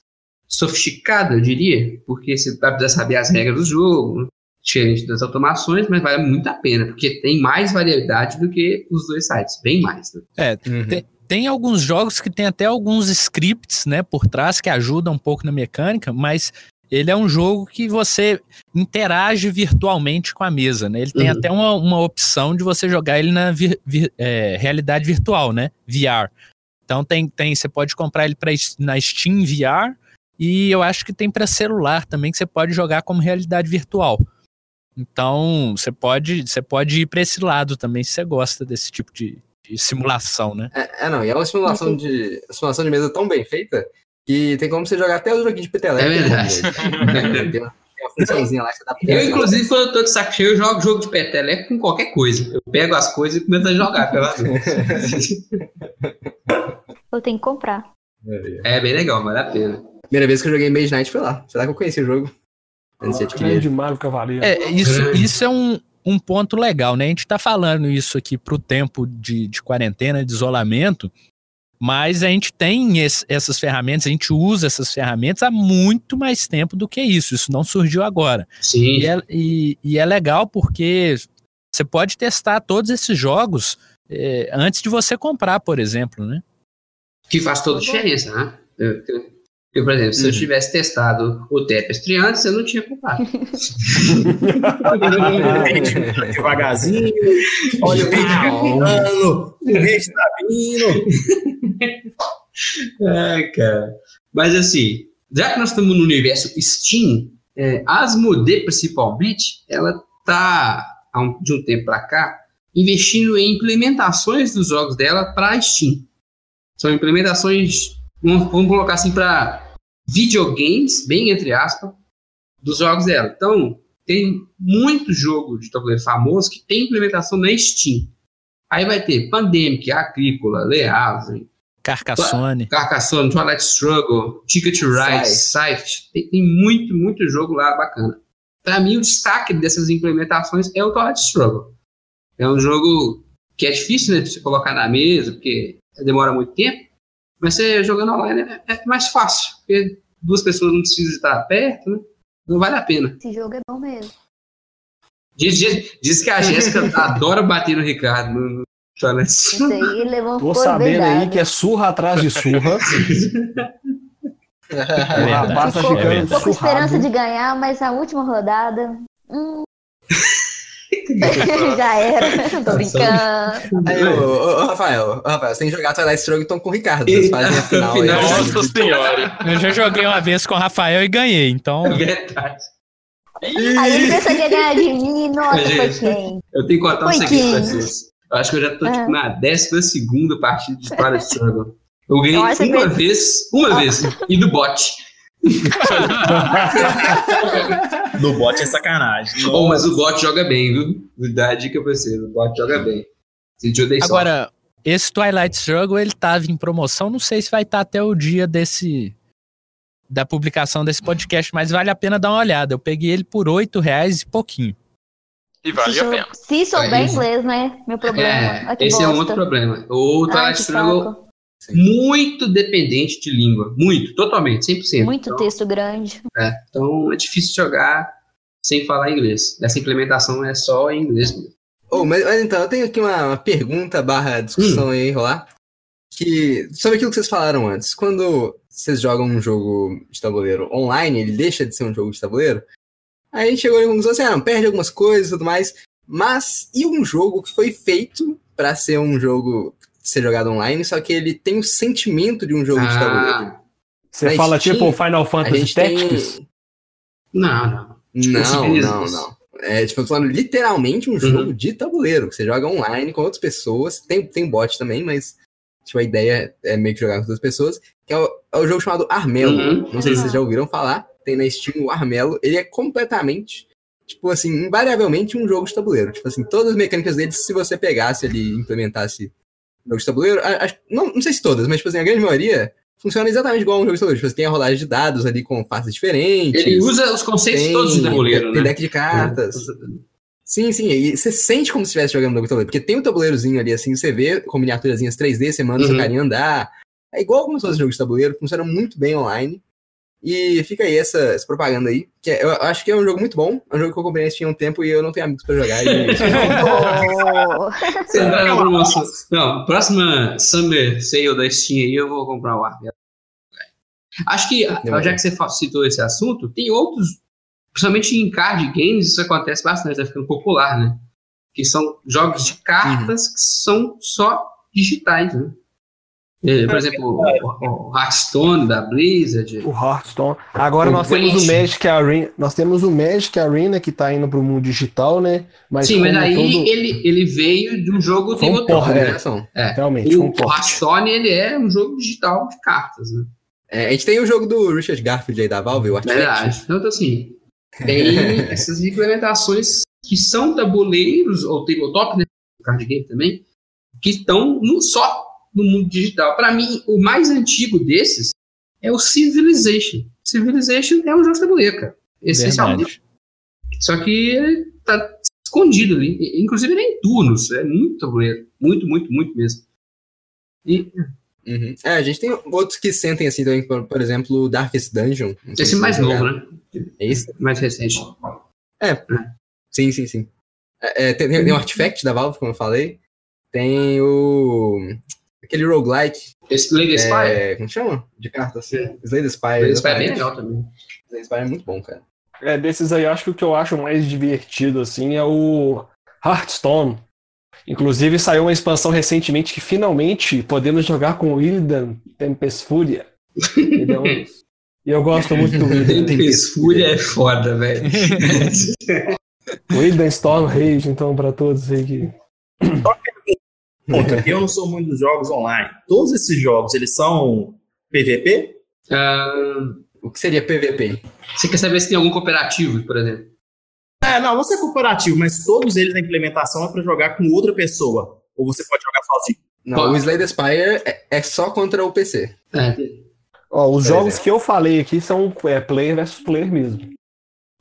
sofisticada, eu diria, porque você vai precisar saber as regras do jogo, diferente das automações, mas vale muito a pena, porque tem mais variedade do que os dois sites, bem mais. né? É, Uhum. tem, tem alguns jogos que tem até alguns scripts, né, por trás que ajudam um pouco na mecânica, mas ele é um jogo que você interage virtualmente com a mesa, né? Ele tem Uhum. até uma, uma opção de você jogar ele na vir- vir- é, realidade virtual, né? VR. Então tem, tem, você pode comprar ele pra, na Steam VR e eu acho que tem para celular também que você pode jogar como realidade virtual. Então você pode, você pode ir para esse lado também se você gosta desse tipo de, de simulação, né? É, é, não, e é uma simulação de, simulação de mesa tão bem feita que tem como você jogar até o joguinho de peteleco. É verdade. tem, uma, tem uma funçãozinha lá que você dá pra Eu, inclusive, quando eu tô de saco cheio, eu jogo jogo de peteleco com qualquer coisa. Eu pego as coisas e começo a jogar pela Eu tenho que comprar. É bem legal, vale a pena. Primeira vez que eu joguei Mage Knight foi lá. Será que eu conheci o jogo? Antes de adquirir. Grande Mago Cavaleiro. É, isso, Grande. isso é um, um ponto legal, né? A gente tá falando isso aqui pro tempo de, de quarentena, de isolamento, mas a gente tem esse- essas ferramentas, a gente usa essas ferramentas há muito mais tempo do que isso. Isso não surgiu agora. Sim. E é, e- e é legal porque você pode testar todos esses jogos é, antes de você comprar, por exemplo, né? Que faz toda a diferença, né? Eu, eu- eu, por exemplo, se eu Uhum. tivesse testado o Tapestry antes, eu não tinha comprado. Devagarzinho. Olha o vídeo. O vídeo tá vindo. É, cara. Mas assim, já que nós estamos no universo Steam, é, Asmodee, principalmente, ela tá, há um- de um tempo para cá, investindo em implementações dos jogos dela para Steam. São implementações, vamos, vamos colocar assim, para videogames, bem entre aspas, dos jogos dela. Então, tem muito jogo de tabuleiro famoso que tem implementação na Steam. Aí vai ter Pandemic, Agrícola, Leaven, Carcassonne. Carcassonne, Twilight Struggle, Ticket to Ride, Scythe. Tem, tem muito, muito jogo lá bacana. Pra mim, o destaque dessas implementações é o Twilight Struggle. É um jogo que é difícil né, de você colocar na mesa, porque demora muito tempo, mas você jogando online é, é mais fácil, porque duas pessoas não precisam estar perto, né? Não vale a pena. Esse jogo é bom mesmo. Diz, diz- diz que a Jéssica adora bater no Ricardo no, no. Esse aí levou Tô sabendo aí verdade. que é surra atrás de surra. o rapaz tá é ficando. Tô com esperança de ganhar, mas a última rodada. Hum, já era. Tô brincando. Aí, ô, ô, ô, Rafael, ô, Rafael, você tem que jogar Twilight Struggle então com o Ricardo. Vocês fazem a final aí. Nossa senhora. Eu já joguei uma vez com o Rafael e ganhei, então. É verdade. Aí ele pensou que ia ganhar de mim. Nossa, foi quem? Eu tenho que contar um segredo pra vocês. Eu acho que eu já tô Ah. tipo, na 12 partida de Twilight Struggle. Eu ganhei Nossa, uma vez, uma vez, e do bot. Do bot é sacanagem. Oh, mas o bot joga bem, viu? Vou dar a dica pra vocês, o bot joga bem. Agora, esse Twilight Struggle, ele tava em promoção, não sei se vai estar até o dia desse da publicação desse podcast, mas vale a pena dar uma olhada. Eu peguei ele por oito reais e pouquinho. E Se, vale a sou- pena. se souber Isso. inglês, né? Meu problema. É, Ai, esse é um bosta. outro problema. O Ai, Twilight que Struggle, saco. muito dependente de língua. Muito, totalmente, 100%. Muito então, texto grande. É, então é difícil jogar sem falar inglês. Essa implementação é só em inglês mesmo. Oh, mas, mas então, eu tenho aqui uma, uma pergunta barra discussão aí rolar. Que, sobre aquilo que vocês falaram antes. Quando vocês jogam um jogo de tabuleiro online, ele deixa de ser um jogo de tabuleiro. Aí a gente chegou e conclusão assim, ah, não, perde algumas coisas e tudo mais. Mas, e um jogo que foi feito pra ser um jogo ser jogado online, só que ele tem o sentimento de um jogo de tabuleiro. Ah, Você Mas fala tinha- tipo Final Fantasy Tactics? tem. não, não. Tipo, Não, não, não. É, tipo, eu tô falando literalmente um Uhum. jogo de tabuleiro. que Você joga online com outras pessoas. Tem, tem bot também, mas tipo, a ideia é meio que jogar com outras pessoas. Que é o, é o jogo chamado Armelo. Uhum. Não sei se vocês já ouviram falar. Tem na Steam o Armelo. Ele é completamente, tipo assim, invariavelmente um jogo de tabuleiro. Tipo assim, todas as mecânicas dele, se você pegasse ali e implementasse um jogo de tabuleiro, acho- não, não sei se todas, mas tipo assim, a grande maioria funciona exatamente igual a um jogo de tabuleiro. Tipo, você tem a rolagem de dados ali com faces diferentes. Ele usa os conceitos tem, todos do tabuleiro, tem né? deck de cartas. Sim, sim, e você sente como se estivesse jogando no tabuleiro, porque tem um tabuleirozinho ali, assim, você vê com miniaturazinhas 3D, você manda o seu Uhum. carinha andar. É igual como se fosse jogo de tabuleiro, funciona muito bem online. E fica aí essa, essa propaganda aí, que é- eu acho que é um jogo muito bom, é um jogo que eu comprei na Steam há um tempo e eu não tenho amigos pra jogar. e- Oh, Se entrar na promoção. Não, próxima Summer Sale da Steam aí, eu vou comprar o Armelo. Acho que, Demorou. já que você citou esse assunto, tem outros, principalmente em card games, isso acontece bastante, tá ficando popular, né? Que são jogos de cartas que são só digitais, né? É, por exemplo, o, o Hearthstone da Blizzard. O Hearthstone. Agora O nós temos o Magic Arena. Nós temos o Magic Arena que tá indo pro mundo digital, né? Mas Sim, mas aí todo- ele, ele veio de um jogo Foi um porra, né? Combinação. realmente O, um o. Hearthstone, ele é um jogo digital de cartas, né? É, a gente tem o jogo do Richard Garfield aí da Valve, o Artifact. Verdade. Então, assim, tem essas implementações que são tabuleiros, ou tabletop, né? Card game também, que estão no- só no mundo digital. Para mim, o mais antigo desses é o Civilization. Civilization é um jogo de tabuleiro, cara. Essencialmente. Verdade. Só que ele tá escondido ali. Inclusive, ele é em turnos. É muito tabuleiro. Muito, muito, muito mesmo. E Uhum. É, a gente tem outros que sentem assim também, por, por exemplo, o Darkest Dungeon. Esse se mais novo, né? É isso? Mais recente. Sim, sim, sim. É, é, tem, tem o Artifact da Valve, como eu falei. Tem o. aquele roguelike. Esse Lady Spy. É, como chama? De cartas? É. Slay the Spy. Lady Spy é bem legal também. Slay the Spy é muito bom, cara. É, desses aí, eu acho que o que eu acho mais divertido, assim, é o Hearthstone. Inclusive, saiu uma expansão recentemente que finalmente podemos jogar com o Illidan Tempest Fúria. Ele é um- E eu gosto muito do Illidan. Tempest Fúria é foda, velho. O Illidan Storm Rage, então, pra todos aí que. Ponto, eu não sou muito dos jogos online. Todos esses jogos, eles são PVP? Ah, O que seria PVP? você quer saber se tem algum cooperativo, por exemplo? É, não, não sei cooperativo, mas todos eles a implementação é pra jogar com outra pessoa. Ou você pode jogar sozinho. Não, o Slay the Spire é, é só contra o PC. É. Ó, os Por jogos exemplo. que eu falei aqui são é, player versus player mesmo.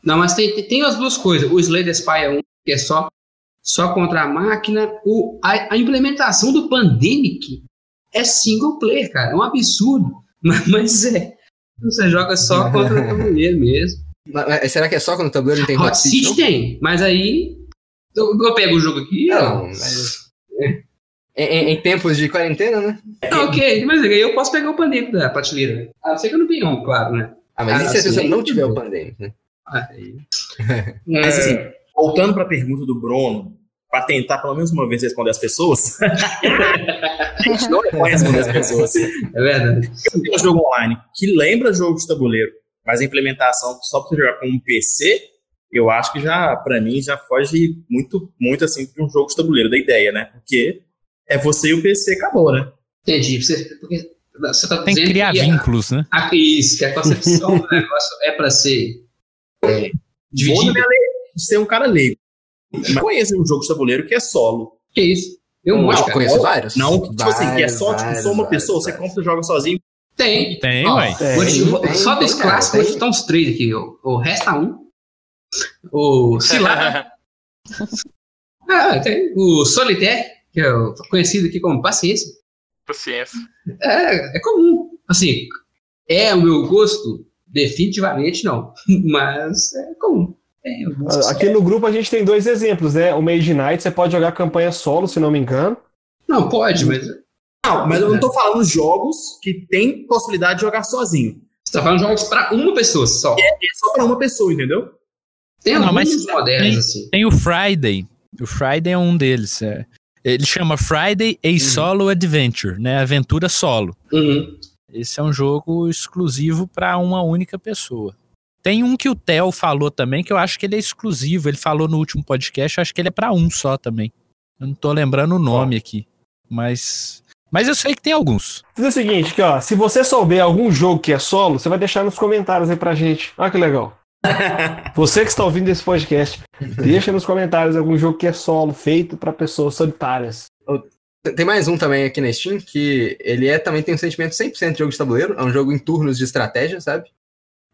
Não, mas tem, tem, as duas coisas. O Slay the é um, que é só, só contra a máquina. O, a, a implementação do Pandemic é single player, cara. É um absurdo. Mas, mas é. Você joga só contra o tabuleiro mesmo. Mas- mas será que é só quando o tabuleiro não tem Hot City Seat? tem, mas aí. Eu, eu pego o jogo aqui. Não, ó. mas- Em, em- em tempos de quarentena, né? Ok, mas aí eu posso pegar o Pandemic da prateleira. A não ser que eu não tenha um, claro, né? Ah, mas Ah, e se assim, pessoa não tiver o bem. pandêmico, né? Ah. Mas É, assim, voltando pra pergunta do Bruno, pra tentar pelo menos uma vez responder as pessoas. a gente não vai responder as pessoas. é verdade. Eu tenho um jogo online que lembra jogo de tabuleiro, mas a implementação só você jogar com um PC, eu acho que já, pra mim, já foge muito, muito assim de um jogo de tabuleiro, da ideia, né? Porque é você e o PC acabou, né? Entendi. Você, porque você tá Tem que criar que a- vínculos, né? a- isso, que a concepção do negócio é pra ser é, Vou na dividida. Ser um cara leigo. Mas conheço um jogo de tabuleiro que é solo. Que isso? Um Não, eu cara. conheço vários. Não, tipo assim, que é Vários, só, tipo, vários, só uma vários, pessoa, você vários. compra e joga sozinho. Tem. Tem, Ó, ué. só tem, desse cara, clássico, vou uns três aqui. O, o Resta um, o Cilada Ah, tem o Solitaire, que é o- conhecido aqui como Paciência. Paciência. É, é comum. Assim, é o meu gosto? Definitivamente não. Mas é comum. É, eu gosto. Aqui no grupo a gente tem dois exemplos, né? O Mage Knight, você pode jogar campanha solo, se não me engano. Não, pode, mas você Não, mas eu não tô falando jogos que tem possibilidade de jogar sozinho. tá falando de jogos pra uma pessoa só. É só pra uma pessoa, entendeu? Tem Não, alguns mas modernos, tem- assim. Tem o Friday. O Friday é um deles. é. Ele chama Friday A Solo Adventure, né? Aventura solo. Uhum. Esse é um jogo exclusivo para uma única pessoa. Tem um que o Theo falou também, que eu acho que ele é exclusivo. Ele falou no último podcast, eu acho que ele é para um só também. Eu não tô lembrando o nome aqui. Mas. Mas eu sei que tem alguns. Fazer o seguinte, aqui, ó. Se você souber algum jogo que é solo, você vai deixar nos comentários aí pra gente. Olha que legal. Você que está ouvindo esse podcast, deixa nos comentários algum jogo que é solo, feito pra pessoas solitárias. Tem mais um também aqui na Steam, que ele é também tem um sentimento 100% de jogo de tabuleiro. É um jogo em turnos de estratégia, sabe?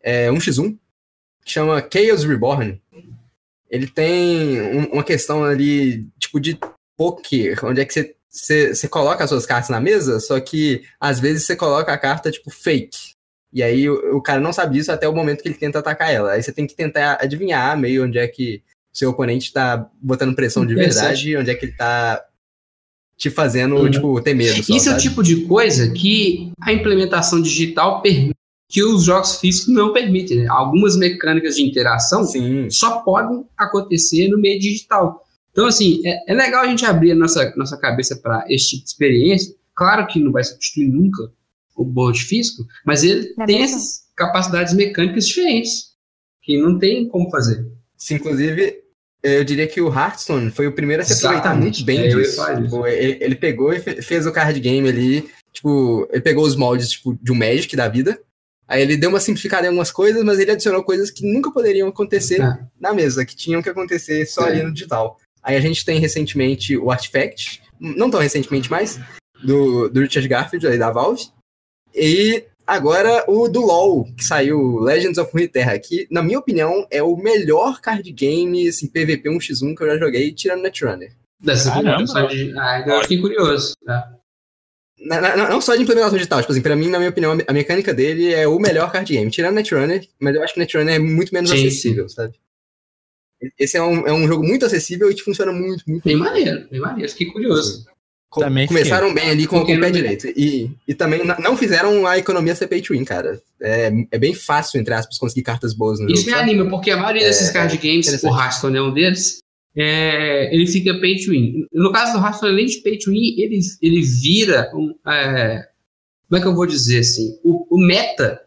É 1x1, que chama Chaos Reborn. Ele tem um- uma questão ali, tipo, de poker, onde é que você, você, coloca as suas cartas na mesa, só que às vezes você coloca a carta, tipo, fake. E aí o, o cara não sabe disso até o momento que ele tenta atacar ela. Aí você tem que tentar adivinhar meio onde é que seu oponente tá botando pressão de verdade, onde é que ele tá te fazendo, Uhum. tipo, ter medo. Só, Isso é o sabe? tipo de coisa que a implementação digital permite, que os jogos físicos não permitem. né? Algumas mecânicas de interação Sim. só podem acontecer no meio digital. Então, assim, é, é legal a gente abrir a nossa, nossa cabeça para esse tipo de experiência. Claro que não vai substituir nunca o board físico, mas ele É tem mesmo? essas capacidades mecânicas diferentes, que não tem como fazer. Sim, inclusive, eu diria que o Hearthstone foi o primeiro a se aproveitar muito bem É, disso. Tipo, ele, ele pegou e fe- fez o card game ali, tipo, ele pegou os moldes tipo, de um Magic da vida, aí ele deu uma simplificada em algumas coisas, mas ele adicionou coisas que nunca poderiam acontecer É. na mesa, que tinham que acontecer só É. ali no digital. Aí a gente tem recentemente o Artifact, não tão recentemente mais, do, do Richard Garfield, aí da Valve, e agora o do LoL, que saiu, Legends of Runeterra, que, na minha opinião, é o melhor card game, assim, PVP 1x1 que eu já joguei, tirando Netrunner. Dessa Caramba. implementação de. Ah, eu fiquei curioso. tá? Na- na- não só de implementação digital, tipo assim, pra mim, na minha opinião, a me- a mecânica dele é o melhor card game, tirando Netrunner, mas eu acho que Netrunner é muito menos Sim, acessível, sabe? Esse é um, é um jogo muito acessível e que funciona muito, muito Bem maneiro, bem maneiro. Fiquei curioso. Co- Também começaram bem ali com, com o pé direito. E, e também não fizeram a economia ser pay to win, cara. É, é bem fácil, entre aspas, conseguir cartas boas no Isso jogo. me sabe? anima, porque a maioria desses É, card games, o. Hearthstone é um deles, é, ele fica pay to win. No caso do Hearthstone, além de pay to win, ele, ele vira um, é, como é que eu vou dizer assim? O, o meta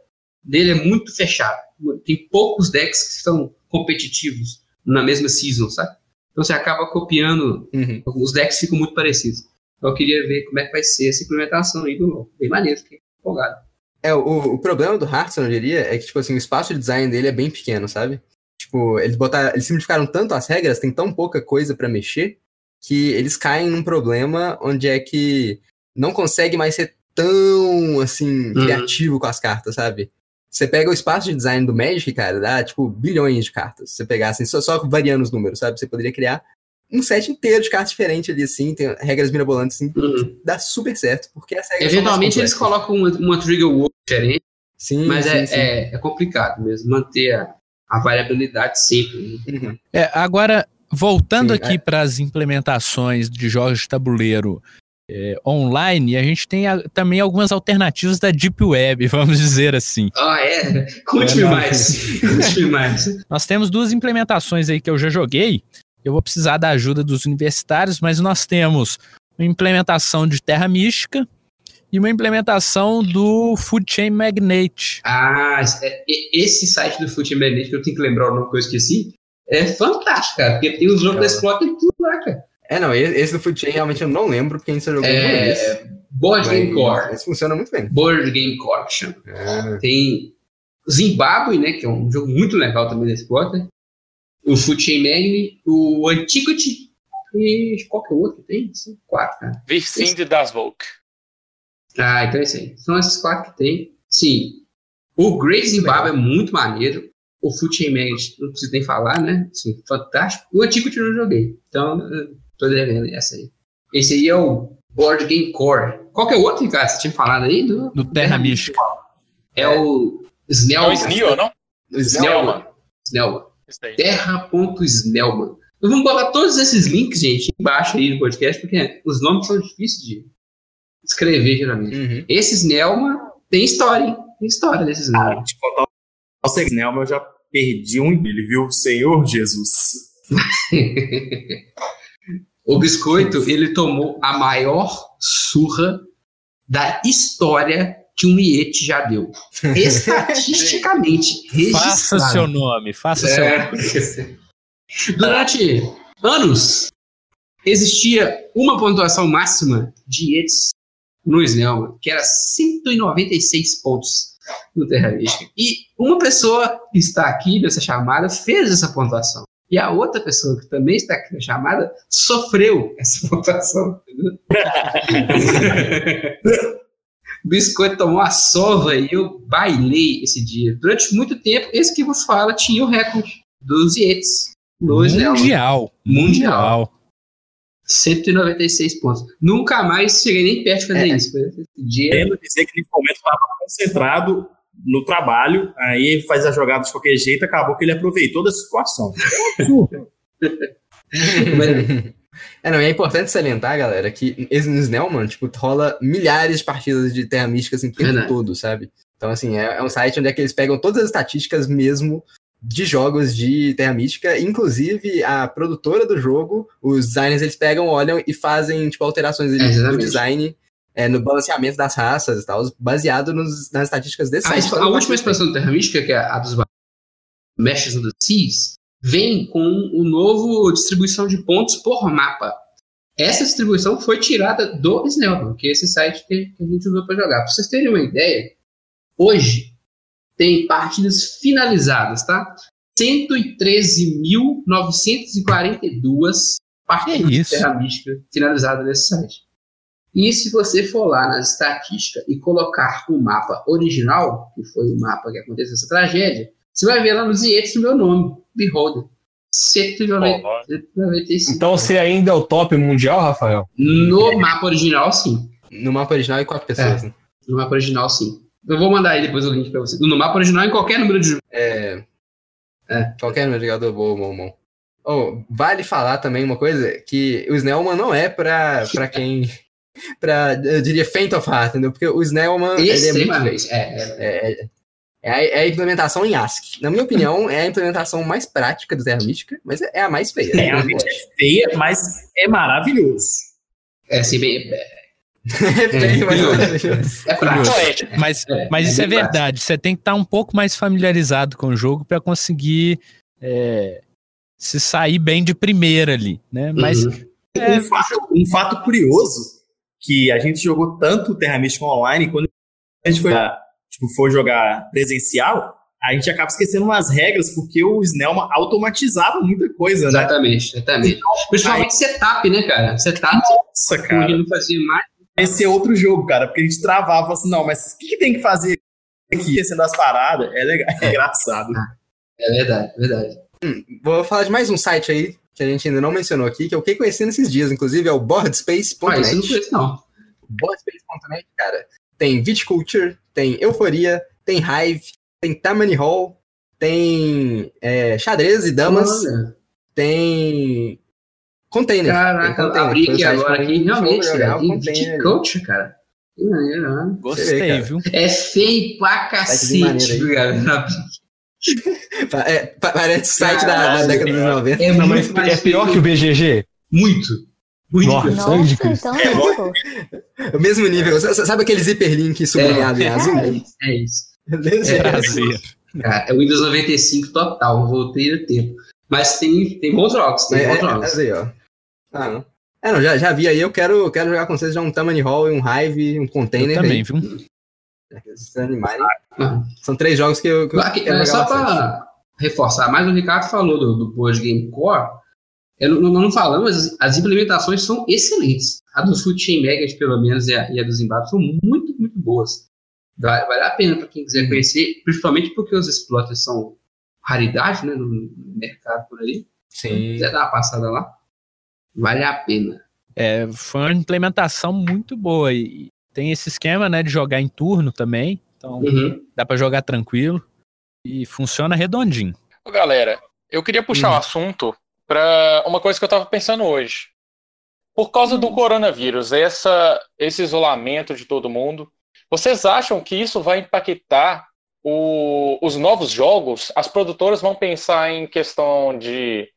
dele é muito fechado. Tem poucos decks que são competitivos na mesma season, sabe? Então você acaba copiando, Uhum. os decks ficam muito parecidos. Então eu queria ver como é que vai ser essa implementação aí do LoL. Bem maneiro, fiquei empolgado. É, o, o problema do Hearthstone, eu diria, é que, tipo assim, o espaço de design dele é bem pequeno, sabe? Tipo, eles botaram, eles simplificaram tanto as regras, tem tão pouca coisa pra mexer, que eles caem num problema onde é que não consegue mais ser tão, assim, Uhum. criativo com as cartas, sabe? Você pega o espaço de design do Magic, cara, dá, tipo, bilhões de cartas. Se você pegar, assim, só, só variando os números, sabe? Você poderia criar um set inteiro de cartas diferentes ali, assim, tem regras mirabolantes, assim, Uhum. dá super certo, porque as regras Eventualmente eles colocam uma, uma trigger word diferente, Sim, mas sim, é, sim. É, é complicado mesmo manter a, a variabilidade sempre. né? Uhum. É, agora, voltando Sim, aqui é. para as implementações de jogos de tabuleiro é, online, a gente tem a- também algumas alternativas da Deep Web, vamos dizer assim. Ah, é? Conte-me É, mais. Conte-me mais. Nós temos duas implementações aí que eu já joguei. Eu vou precisar da ajuda dos universitários, mas nós temos uma implementação de Terra Mística e uma implementação do Food Chain Magnate. Ah, é- esse site do Foot Magnet, que eu tenho que lembrar o nome que eu esqueci, é fantástico, cara, porque tem os jogos da Explota e tudo lá, cara. É, não, esse do Food Chain realmente eu não lembro, porque a gente jogou uma. É, Board Game Core. Mas funciona muito bem. Board Game Core, chama. É. Tem Zimbabwe, né, que é um jogo muito legal também da Exploiter. O Food Chain Magnet, o Antiquity e qual que é o outro que tem? São quatro, cara. Vicinde das Volk. Ah, então é isso aí. São esses quatro que tem. Sim. O Great Zimbabwe é muito maneiro. o Foot Chain Magnet, não preciso nem falar, né? Assim, fantástico. O antigo eu não joguei. Então, tô devendo essa aí. Esse aí é o Board Game Core. Qual que é o outro, cara? Você tinha falado aí? Do, Do Terra Mística. É o É Snellman. o Sneo, não? Snellman. Snellman. Isso aí. Terra.Snellman. Nós vamos botar todos esses links, gente, embaixo aí no podcast, porque os nomes são difíceis de escrever, geralmente. Uhum. Esse Snellman tem história, hein? Tem história desse Ah, Snellman. te contar o segredo, né? eu já perdi um dele, viu? Senhor Jesus. o Biscoito, ele tomou a maior surra da história que um Iete já deu. Estatisticamente Faça registrado. seu nome, faça seu É. Durante anos, existia uma pontuação máxima de Ietes no Snellman, que era 196 pontos no Terra Mística. E uma pessoa que está aqui nessa chamada fez essa pontuação. E a outra pessoa que também está aqui na chamada sofreu essa pontuação. Biscoito tomou a sova e eu bailei esse dia. Durante muito tempo, esse que vos fala tinha o recorde dos Yetis no Snellman. Mundial. Mundial. 196 pontos. Nunca mais cheguei nem perto de fazer É. isso. Dia, dizer que nesse momento estava concentrado no trabalho, aí ele faz a jogada de qualquer jeito, acabou que ele aproveitou da situação. É, não, e é importante salientar, galera, que esse no Snellman, tipo, rola milhares de partidas de Terra Mística, assim, o tempo todo, sabe? Então, assim, é, é um site onde é que eles pegam todas as estatísticas mesmo de jogos de Terra Mística, inclusive a produtora do jogo, os designers, eles pegam, olham e fazem, tipo, alterações É, no design, é, no balanceamento das raças e tal, baseado nos- nas estatísticas desse a, site. expa- a última expansão do Terra Mística, que é a dos of the Seas, vem com o novo distribuição de pontos por mapa. Essa distribuição foi tirada do Snellman, que é esse site que que a gente usou para jogar. Para vocês terem uma ideia, hoje tem partidas finalizadas, tá? 113.942 partidas Que de? Terra Mística finalizadas nesse site. E se você for lá nas estatísticas e colocar o mapa original, que foi o mapa que aconteceu essa tragédia, você vai ver lá nos IETs o meu nome, Beholder. 195. Então você ainda é o top mundial, Rafael? No mapa original, sim. No mapa original e quatro pessoas, É. né? No mapa original, sim. Eu vou mandar aí depois o link pra você. No mapa original, em qualquer número de É. É. Qualquer número de jogador bom, bom, bom. Oh, vale falar também uma coisa, que o Snellman não é pra, pra quem... pra, eu diria, faint of heart, entendeu? Porque o Snellman, ele é muito. Extremamente. É, é, É, é, é a, é a implementação em ASCII. Na minha opinião, é a implementação mais prática do Terra Mística, mas é a mais feia. É, realmente é feia, mas é maravilhoso. é assim, bem. É, É feio, mas é. Mas, mas isso é verdade. Você tem que estar um pouco mais familiarizado com o jogo para conseguir é, se sair bem de primeira ali, né? Mas Uhum. É. Um, fato, um fato curioso que a gente jogou tanto Terra Mística Online, quando a gente foi, tipo, for jogar presencial, a gente acaba esquecendo umas regras, porque o Snellman automatizava muita coisa, né? Exatamente, exatamente. Principalmente setup, né, cara? Setup, Nossa, cara. não fazia mais. Esse é outro jogo, cara, porque a gente travava assim, não, mas o que, que tem que fazer aqui, sendo as paradas? É legal, é engraçado. É verdade, verdade. Vou falar de mais um site aí, que a gente ainda não mencionou aqui, que eu fiquei conhecendo esses dias, inclusive, é o Mas isso não boardspace.net. conheço, não. Boardspace.net, cara, tem Viticulture, tem Euforia, tem Hive, tem Tammany Hall, tem é, xadrez e damas, Olha, tem Container. Caraca, container. abri o aqui agora aqui, realmente, cara. o cara. Que maneiro, né? gostei, cara. viu? É feio pra cacete, viu, cara? É, pa- parece site da, da Caralho, década dos 90. É Não, mas é pior que o BGG? Muito. Muito. Nossa. de Nossa, então é. O mesmo nível. Sabe aqueles hiperlink sublinhado em azul? É. É isso. Beleza? Prazer. Cara, é Windows 95 total, voltei no tempo. Mas tem, tem bons jogos, tem É, bons é, jogos. é aí, ó. Ah, não. É, não, já, já vi aí, eu quero, quero jogar com vocês já um Tammany Hall, um Hive, um Eu Container. também, aí, viu? animarem. Ah. São três jogos que eu, que eu Aqui, quero é, só bastante. para reforçar, mais o Ricardo falou do, do Board Game Core. Eu não, não, não falamos, mas as, as implementações são excelentes. A do Food Chain Magnet, pelo menos, e a, e a dos embates são muito, muito boas. Vale, vale a pena para quem quiser conhecer, principalmente porque os exploits são raridade, né, no mercado por aí. Se Sim. quiser dar uma passada lá, vale a pena. É, foi uma implementação muito boa. E tem esse esquema, né, de jogar em turno também. Então Uhum. dá pra jogar tranquilo. E funciona redondinho. Ô, Galera, eu queria puxar o assunto para uma coisa que eu tava pensando hoje. Por causa do coronavírus, essa, esse isolamento de todo mundo, vocês acham que isso vai impactar o- os novos jogos? As produtoras vão pensar em questão de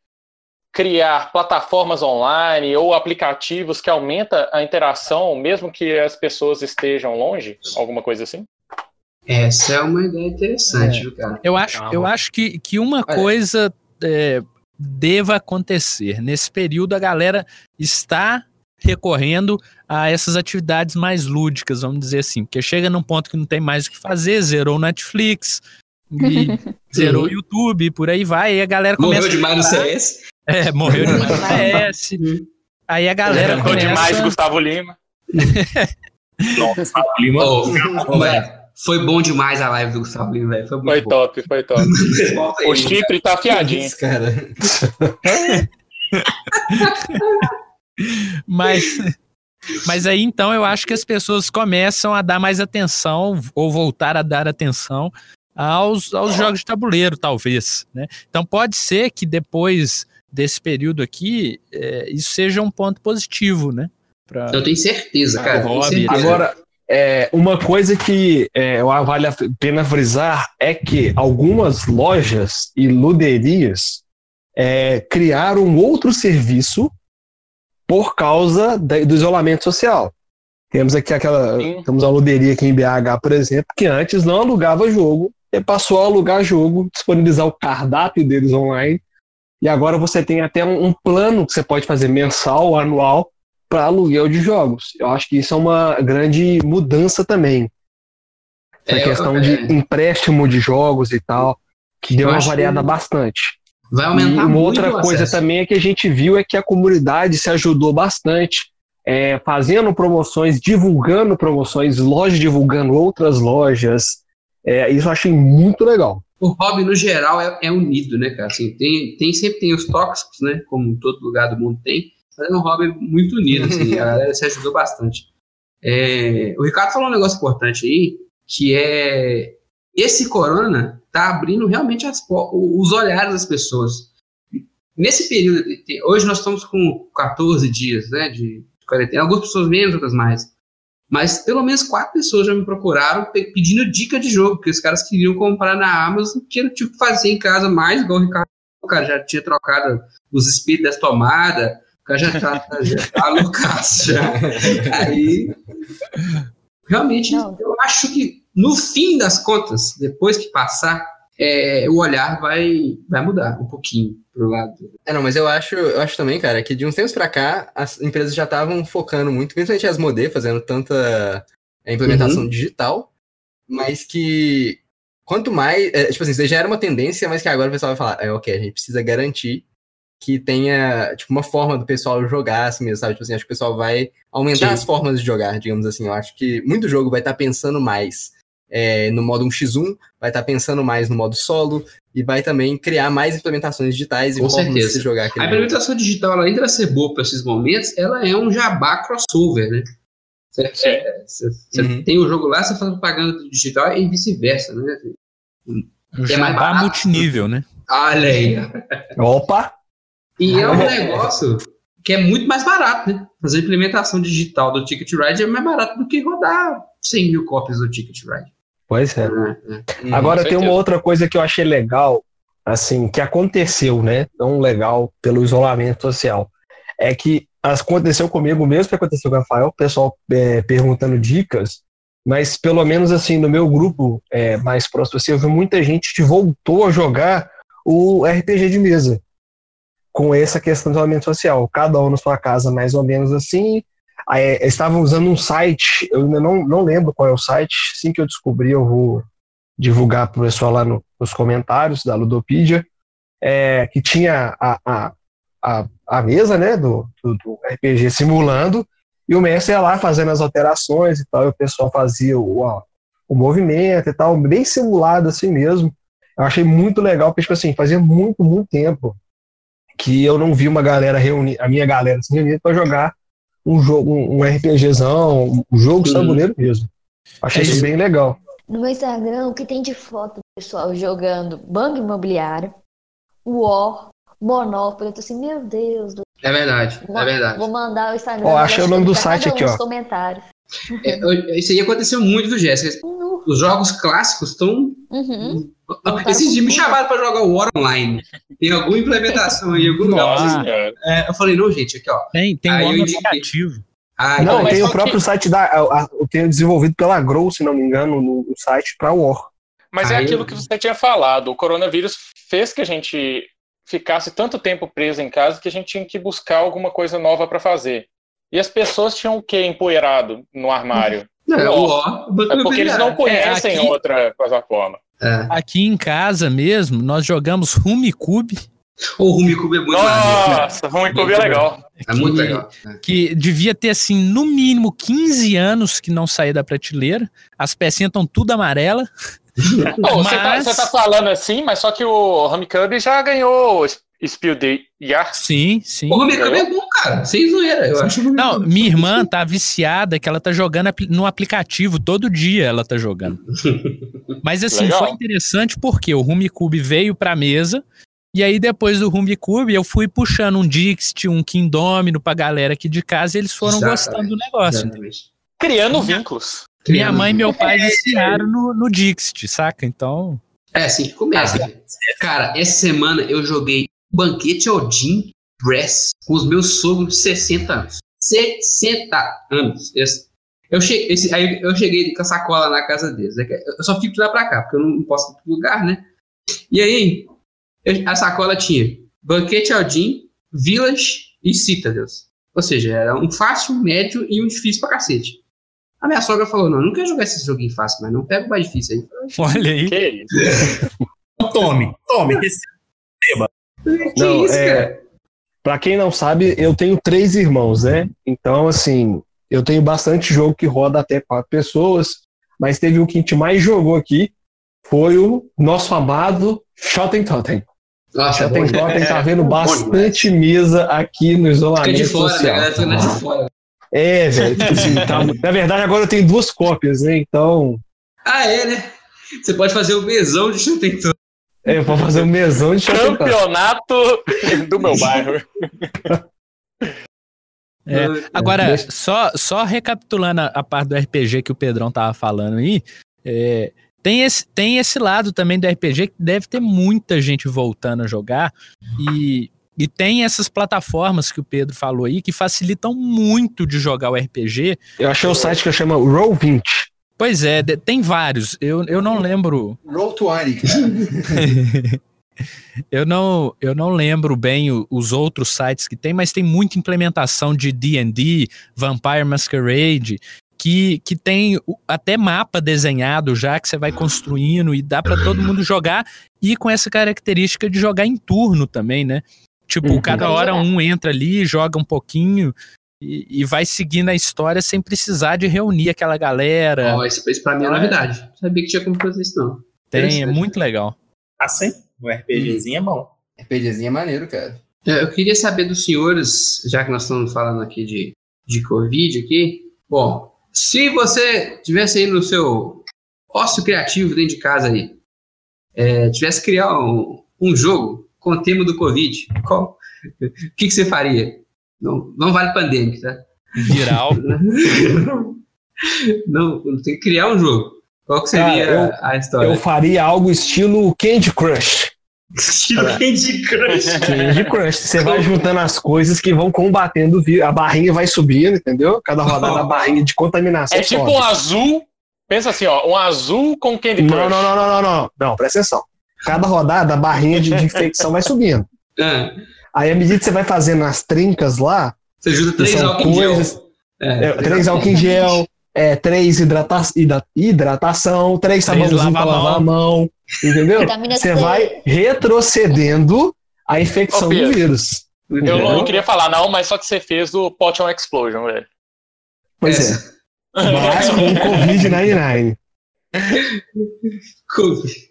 criar plataformas online ou aplicativos que aumenta a interação, mesmo que as pessoas estejam longe? Alguma coisa assim? Essa é uma ideia interessante, É. viu, cara? Eu acho, Calma. eu acho que, que uma Olha. coisa é, deva acontecer. Nesse período, a galera está recorrendo a essas atividades mais lúdicas, vamos dizer assim. Porque chega num ponto que não tem mais o que fazer, zerou o Netflix, e zerou o YouTube, por aí vai. E a galera começa. Morreu demais no a- CS. É, morreu demais no CS. Aí a galera Ficou começa... demais Gustavo Lima. Gustavo Lima. Ô, velho, foi bom demais a live do Gustavo Lima, velho. Foi Foi top, foi top. O chifre tá afiadinho. Isso, cara. Mas, mas aí então eu acho que as pessoas começam a dar mais atenção ou voltar a dar atenção aos, aos jogos de tabuleiro, talvez. Né? Então pode ser que depois desse período aqui é, isso seja um ponto positivo, né? Pra, Eu tenho certeza, cara. Ah, tenho hobby. certeza. Agora, é, uma coisa que é, vale a pena frisar é que algumas lojas e luderias é, criaram um outro serviço por causa da- do isolamento social. Temos aqui aquela. Sim. Temos uma luderia aqui em BH, por exemplo, que antes não alugava jogo, e passou a alugar jogo, disponibilizar o cardápio deles online. E agora você tem até um, um plano que você pode fazer mensal ou anual para aluguel de jogos. Eu acho que isso é uma grande mudança também. Essa É, questão é. de empréstimo de jogos e tal, que deu Eu uma variada que bastante. Vai E aumentar uma muito outra coisa acesso. também é que a gente viu é que a comunidade se ajudou bastante, é, fazendo promoções, divulgando promoções, lojas divulgando outras lojas. É, isso eu achei muito legal. O hobby, no geral, é, é unido, né, cara? Assim, tem, tem, sempre tem os tóxicos, né? Como todo lugar do mundo tem. Mas é um hobby muito unido, assim. a galera se ajudou bastante. É, o Ricardo falou um negócio importante aí, que é... Esse corona tá abrindo realmente as os olhares das pessoas. Nesse período, hoje nós estamos com 14 dias, né, de quarentena. Algumas pessoas menos, outras mais. Mas pelo menos quatro pessoas já me procuraram pe- pedindo dica de jogo, porque os caras queriam comprar na Amazon, tinha tipo fazer em casa mais, igual o Ricardo, o cara já tinha trocado os espíritos das tomadas, o cara já tá, já tá loucaço já. Aí, realmente, Não. eu acho que no fim das contas, depois que passar, é, o olhar vai, vai mudar um pouquinho pro lado. É, não, mas eu acho, eu acho também, cara, que de uns tempos pra cá, as empresas já estavam focando muito, principalmente as Modê, fazendo tanta é, implementação digital, mas que quanto mais. é, tipo assim, isso já era uma tendência, mas que agora o pessoal vai falar, é ok, a gente precisa garantir que tenha, tipo, uma forma do pessoal jogar assim mesmo, sabe? Tipo assim, acho que o pessoal vai aumentar Sim. as formas de jogar, digamos assim. Eu acho que muito jogo vai estar pensando mais é, no modo 1x1, vai estar pensando mais no modo solo, e vai também criar mais implementações digitais e Com formas de se jogar A aquele jogo. implementação digital, além de ela ser boa para esses momentos, ela é um jabá crossover, né? Você, é, você- você Uhum. tem o jogo lá, você faz propaganda do digital e vice-versa, né? O É mais jabá barato. multinível, né? Olha aí. Opa! E é um negócio que é muito mais barato, né? Fazer a implementação digital do Ticket Ride é mais barato do que rodar 100 mil cópias do Ticket Ride. Pois é. É. Uhum. Agora tem uma outra coisa que eu achei legal, assim, que aconteceu, né? Não legal pelo isolamento social. É que aconteceu comigo mesmo que aconteceu com o Rafael, o pessoal é, perguntando dicas, mas pelo menos assim, no meu grupo é, mais próximo, assim, eu vi muita gente que voltou a jogar o RPG de mesa com essa questão do isolamento social. Cada um na sua casa, mais ou menos assim. É, estavam usando um site, eu ainda não, não lembro qual é o site, assim que eu descobrir eu vou divulgar para o pessoal lá no- nos comentários da Ludopedia, é, que tinha a, a, a, a mesa né, do, do, do RPG simulando, e o mestre ia lá fazendo as alterações e tal, e o pessoal fazia o, o movimento e tal, bem simulado assim mesmo. Eu achei muito legal, porque, tipo assim, fazia muito, muito tempo que eu não vi uma galera reunir, a minha galera se reunir pra jogar um jogo, um, um RPGzão, um jogo de tabuleiro mesmo. Achei É isso bem legal. No meu Instagram, o que tem de foto do pessoal jogando Banco Imobiliário, War, Monopoly, eu tô assim, meu Deus. do- É verdade, Vou, é verdade. vou mandar o Instagram. Ó, achei o nome do site um aqui, nos ó. comentários. É, isso aí aconteceu muito, viu, Jéssica? Uhum. Os jogos clássicos estão. Uhum. Esses dias me chamaram pra jogar o War Online. Tem alguma implementação aí, algum lugar. Nossa. Vocês- É, eu falei, não, gente, aqui, ó. Tem, tem Aí um aplicativo. Ah, não, então, tem o próprio que- site da. a- tenho desenvolvido pela Grow, se não me engano, no, no site pra War. Mas é Aí aquilo eu- que você tinha falado. O coronavírus fez que a gente ficasse tanto tempo preso em casa que a gente tinha que buscar alguma coisa nova para fazer. E as pessoas tinham o quê empoeirado no armário? não, é o É porque eles não Imobiliário. conhecem É, aqui- outra plataforma. É. Aqui em casa mesmo, nós jogamos Rumicube, O Rumicube é muito. Nossa, Ruim Clube é legal. É muito que- legal. É. que devia ter, assim, no mínimo 15 anos que não saía da prateleira. As pecinhas estão tudo amarela. Você, tá, Mas- você tá falando assim, mas só que o Homecube já ganhou o Spiel de Yar. Sim, sim. O Rumicube é bom, cara. Sem zoeira. Eu acho Não, minha irmã tá viciada que ela tá jogando no aplicativo, todo dia ela tá jogando. Mas assim, Legal. foi interessante porque o Rumicube veio pra mesa e aí depois do Rumicube eu fui puxando um Dixit, um Kingdomino pra galera aqui de casa e eles foram Exatamente. gostando do negócio. Exatamente. Criando vínculos. Minha mãe e meu pai viciaram no, no Dixit, saca? Então, É assim que começa. Cara, essa semana eu joguei Banquete Odin Dress com os meus sogros de 60 anos. 60 anos. Eu cheguei, esse, aí eu cheguei com a sacola na casa deles. É que Eu só fico de lá pra cá, porque eu não posso ir pro lugar, né? E aí, eu- a sacola tinha Banquete Odin, Village e Citadels. Ou seja, era um fácil, um médio e um difícil pra cacete. A minha sogra falou: não, eu não quero jogar esse joguinho fácil, mas não pega o mais difícil aí. olha aí. Que isso? Tome, tome. Esse- Que Não, isso, é- cara? Pra quem não sabe, eu tenho três irmãos, né? Então, assim, eu tenho bastante jogo que roda até quatro pessoas, mas teve o que a gente mais jogou aqui, foi o nosso amado Shotten Totem. Nossa, é Shotten demais. Totem tá vendo bastante mesa aqui no Fica isolamento de fora, né? social. galera fica lá de fora. É, velho. tipo assim, tá- Na verdade, agora eu tenho duas cópias, né? Então, Ah, é, né? Você pode fazer o mesão de Shooting Totem. É, eu vou fazer um mesão de. Campeonato do meu bairro. É, Ah, Agora, só, só recapitulando a, a parte do RPG que o Pedrão tava falando aí, é, tem, esse, tem esse lado também do RPG que deve ter muita gente voltando a jogar e, e tem essas plataformas que o Pedro falou aí que facilitam muito de jogar o RPG. Eu achei o site que chama Roll20. Pois é, tem vários. Eu, eu não lembro. Roll 20, cara. Eu não, eu não lembro bem o- os outros sites que tem, mas tem muita implementação de D&D, Vampire Masquerade, que, que tem até mapa desenhado já que você vai construindo e dá pra todo mundo jogar e com essa característica de jogar em turno também, né? Tipo, Uhum. cada hora um entra ali, joga um pouquinho e, e vai seguindo a história sem precisar de reunir aquela galera. Ó, isso, isso pra mim é novidade. Não sabia que tinha como fazer isso, não. tem, é muito legal. Assim, o RPGzinho é bom. RPGzinho é maneiro, cara. É, Eu queria saber dos senhores, já que nós estamos falando aqui de, de Covid aqui. Bom, se você tivesse aí no seu ócio criativo dentro de casa aí, é, tivesse que criar um, um jogo com o tema do Covid, qual, o que, que você faria? Não, não vale pandêmico, tá? Viral. Não, tem que criar um jogo. Qual Cara, seria eu- a história? Eu faria algo estilo Candy Crush. Estilo Candy Crush. Candy Crush. Você vai juntando as coisas que vão combatendo o vírus. A barrinha vai subindo, entendeu? Cada rodada a barrinha de contaminação É tipo sobe. um azul. Pensa assim, ó, um azul com Candy Crush. Não, não, não, não, não, não. Não, presta atenção. Cada rodada a barrinha de, de infecção vai subindo. Ah, Aí, à medida que você vai fazendo as trincas lá, você ajuda três álcool em gel. É, é, três álcool em gel, é, três hidrata hidra- hidratação, três Três sabãozinho pra lava a lavar a mão. Entendeu? Você vai retrocedendo a infecção Ô, do vírus. Eu não queria falar, não, mas só que você fez do Potion Explosion, velho. Pois Essa. é. Mas com Covid-19. Covid.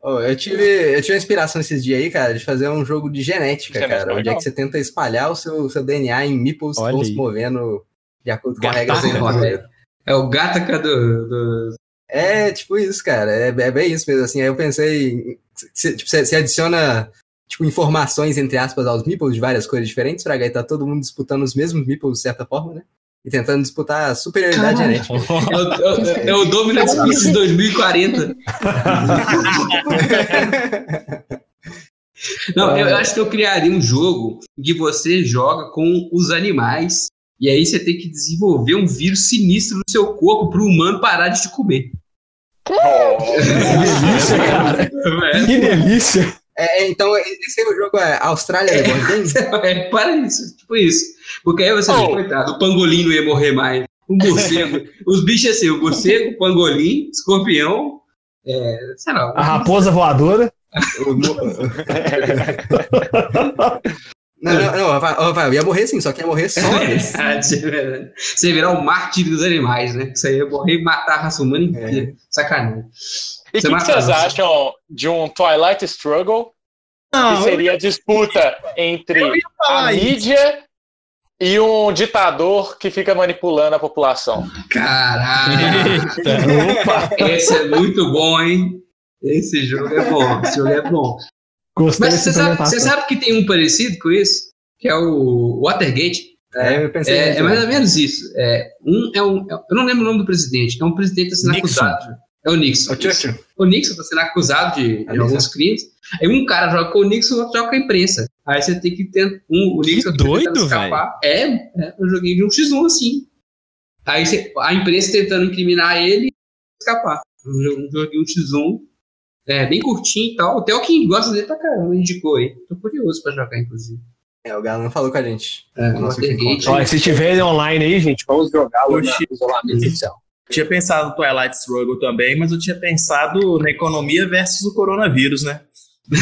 Ô, eu, tive, eu tive uma inspiração esses dias aí, cara, de fazer um jogo de genética, Genética, cara. Onde é legal. que você tenta espalhar o seu, seu DNA em meeples que vão se movendo de acordo com a Gataca, regra do né? É o Gataca do, do- É, tipo isso, cara. É, é bem isso mesmo. Assim, aí eu pensei. Você, tipo, você- você adiciona tipo, informações, entre aspas, aos meeples de várias cores diferentes, pra aí tá todo mundo disputando os mesmos meeples de certa forma, né? E tentando disputar a superioridade genética. É o, é o- é o Dominant Species 2040. Não, eu acho que eu criaria um jogo que você joga com os animais e aí você tem que desenvolver um vírus sinistro no seu corpo pro humano parar de te comer. Que delícia, cara. É, Que delícia. É, é, então, esse é o jogo é Austrália Game? é, para isso, tipo isso. Porque aí você, Oh. coitado, o pangolim não ia morrer mais. O morcego, os bichos assim, o morcego, o pangolim, escorpião, é, sei lá. A raposa voadora. Não, não, não, Rafael, Rafael, ia morrer sim, só que ia morrer só. Verdade, é verdade. Você virar o mártir dos animais, né? Você ia morrer e matar a raça humana inteira. Sacanagem. E o que, que vocês acham de um Twilight Struggle? Não, que seria a disputa entre a mídia e um ditador que fica manipulando a população. Caralho! Eita. Opa, Esse é muito bom, hein? Esse jogo é bom. Esse jogo é bom. gostei Mas você sabe, você sabe que tem um parecido com isso? Que é o Watergate. É, eu pensei. É, é mais ou menos isso. É, um é um. eu não lembro o nome do presidente. É um presidente acusado. É o Nixon. É o Churchill. O Nixon está sendo acusado de, de alguns crimes. Aí um cara joga com o Nixon, o outro joga com a imprensa. Aí você tem que ter um, o Que Nixon doido, tentando escapar. É, é um joguinho de um x1 assim. Aí você- a imprensa tentando incriminar ele e escapar. Um, jo- um joguinho x1. É, bem curtinho e tal. Até o que gosta dele pra caramba indicou aí. Tô curioso pra jogar, inclusive. É, o Galo não falou com a gente. É, que encontro. Ó, se tiverem online aí, gente, vamos jogar o isolamento social. Eu tinha pensado no Twilight Struggle também, mas eu tinha pensado na economia versus o coronavírus, né?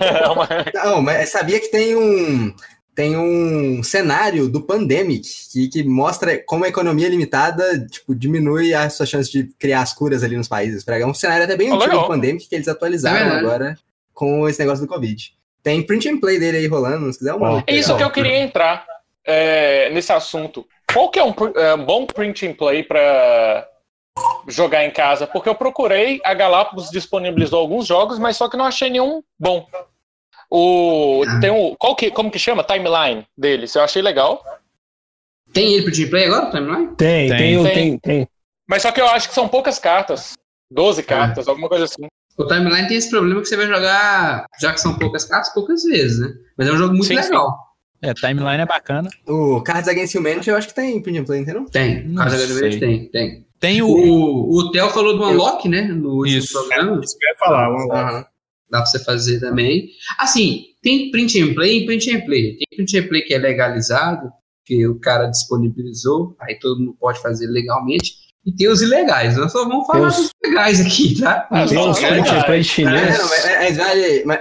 É Não, mas sabia que tem um tem um cenário do Pandemic que, que mostra como a economia limitada tipo, diminui a sua chance de criar as curas ali nos países. Fraga. É um cenário até bem Ah, antigo legal. do Pandemic que eles É atualizaram verdade. agora com esse negócio do Covid. Tem print and play dele aí rolando, se quiser uma. É isso que eu queria entrar é, nesse assunto. Qual que é um é, bom print and play para jogar em casa? Porque eu procurei, a Galápagos disponibilizou alguns jogos, mas só que não achei nenhum bom. O Ah. tem o qual que como que chama timeline deles? Eu achei legal, Tem ele pro Team Play agora, timeline? Tem, Tem. tem, tem, Tem. tem. mas só que eu acho que são poucas cartas, 12 cartas, alguma coisa assim. O timeline tem esse problema que você vai jogar, já que são poucas cartas, poucas vezes, né? Mas é um jogo muito Sim, legal. É, timeline é bacana. O Cards Against Humanity eu acho que tem print and play, entendeu? Tem. Casa sei. Grande tem, tem. Tem o. O, o Theo falou do Unlock, né? No último Isso. programa. Isso que eu ia falar. um- Aham. Dá pra você fazer também. Assim, tem print and play e print and play. Tem print and play que é legalizado, que o cara disponibilizou, aí todo mundo pode fazer legalmente. E tem os ilegais. Nós só vamos falar os- dos legais aqui, tá? Ah, Tem os print and play É, chinês. mas, mas vale, mas,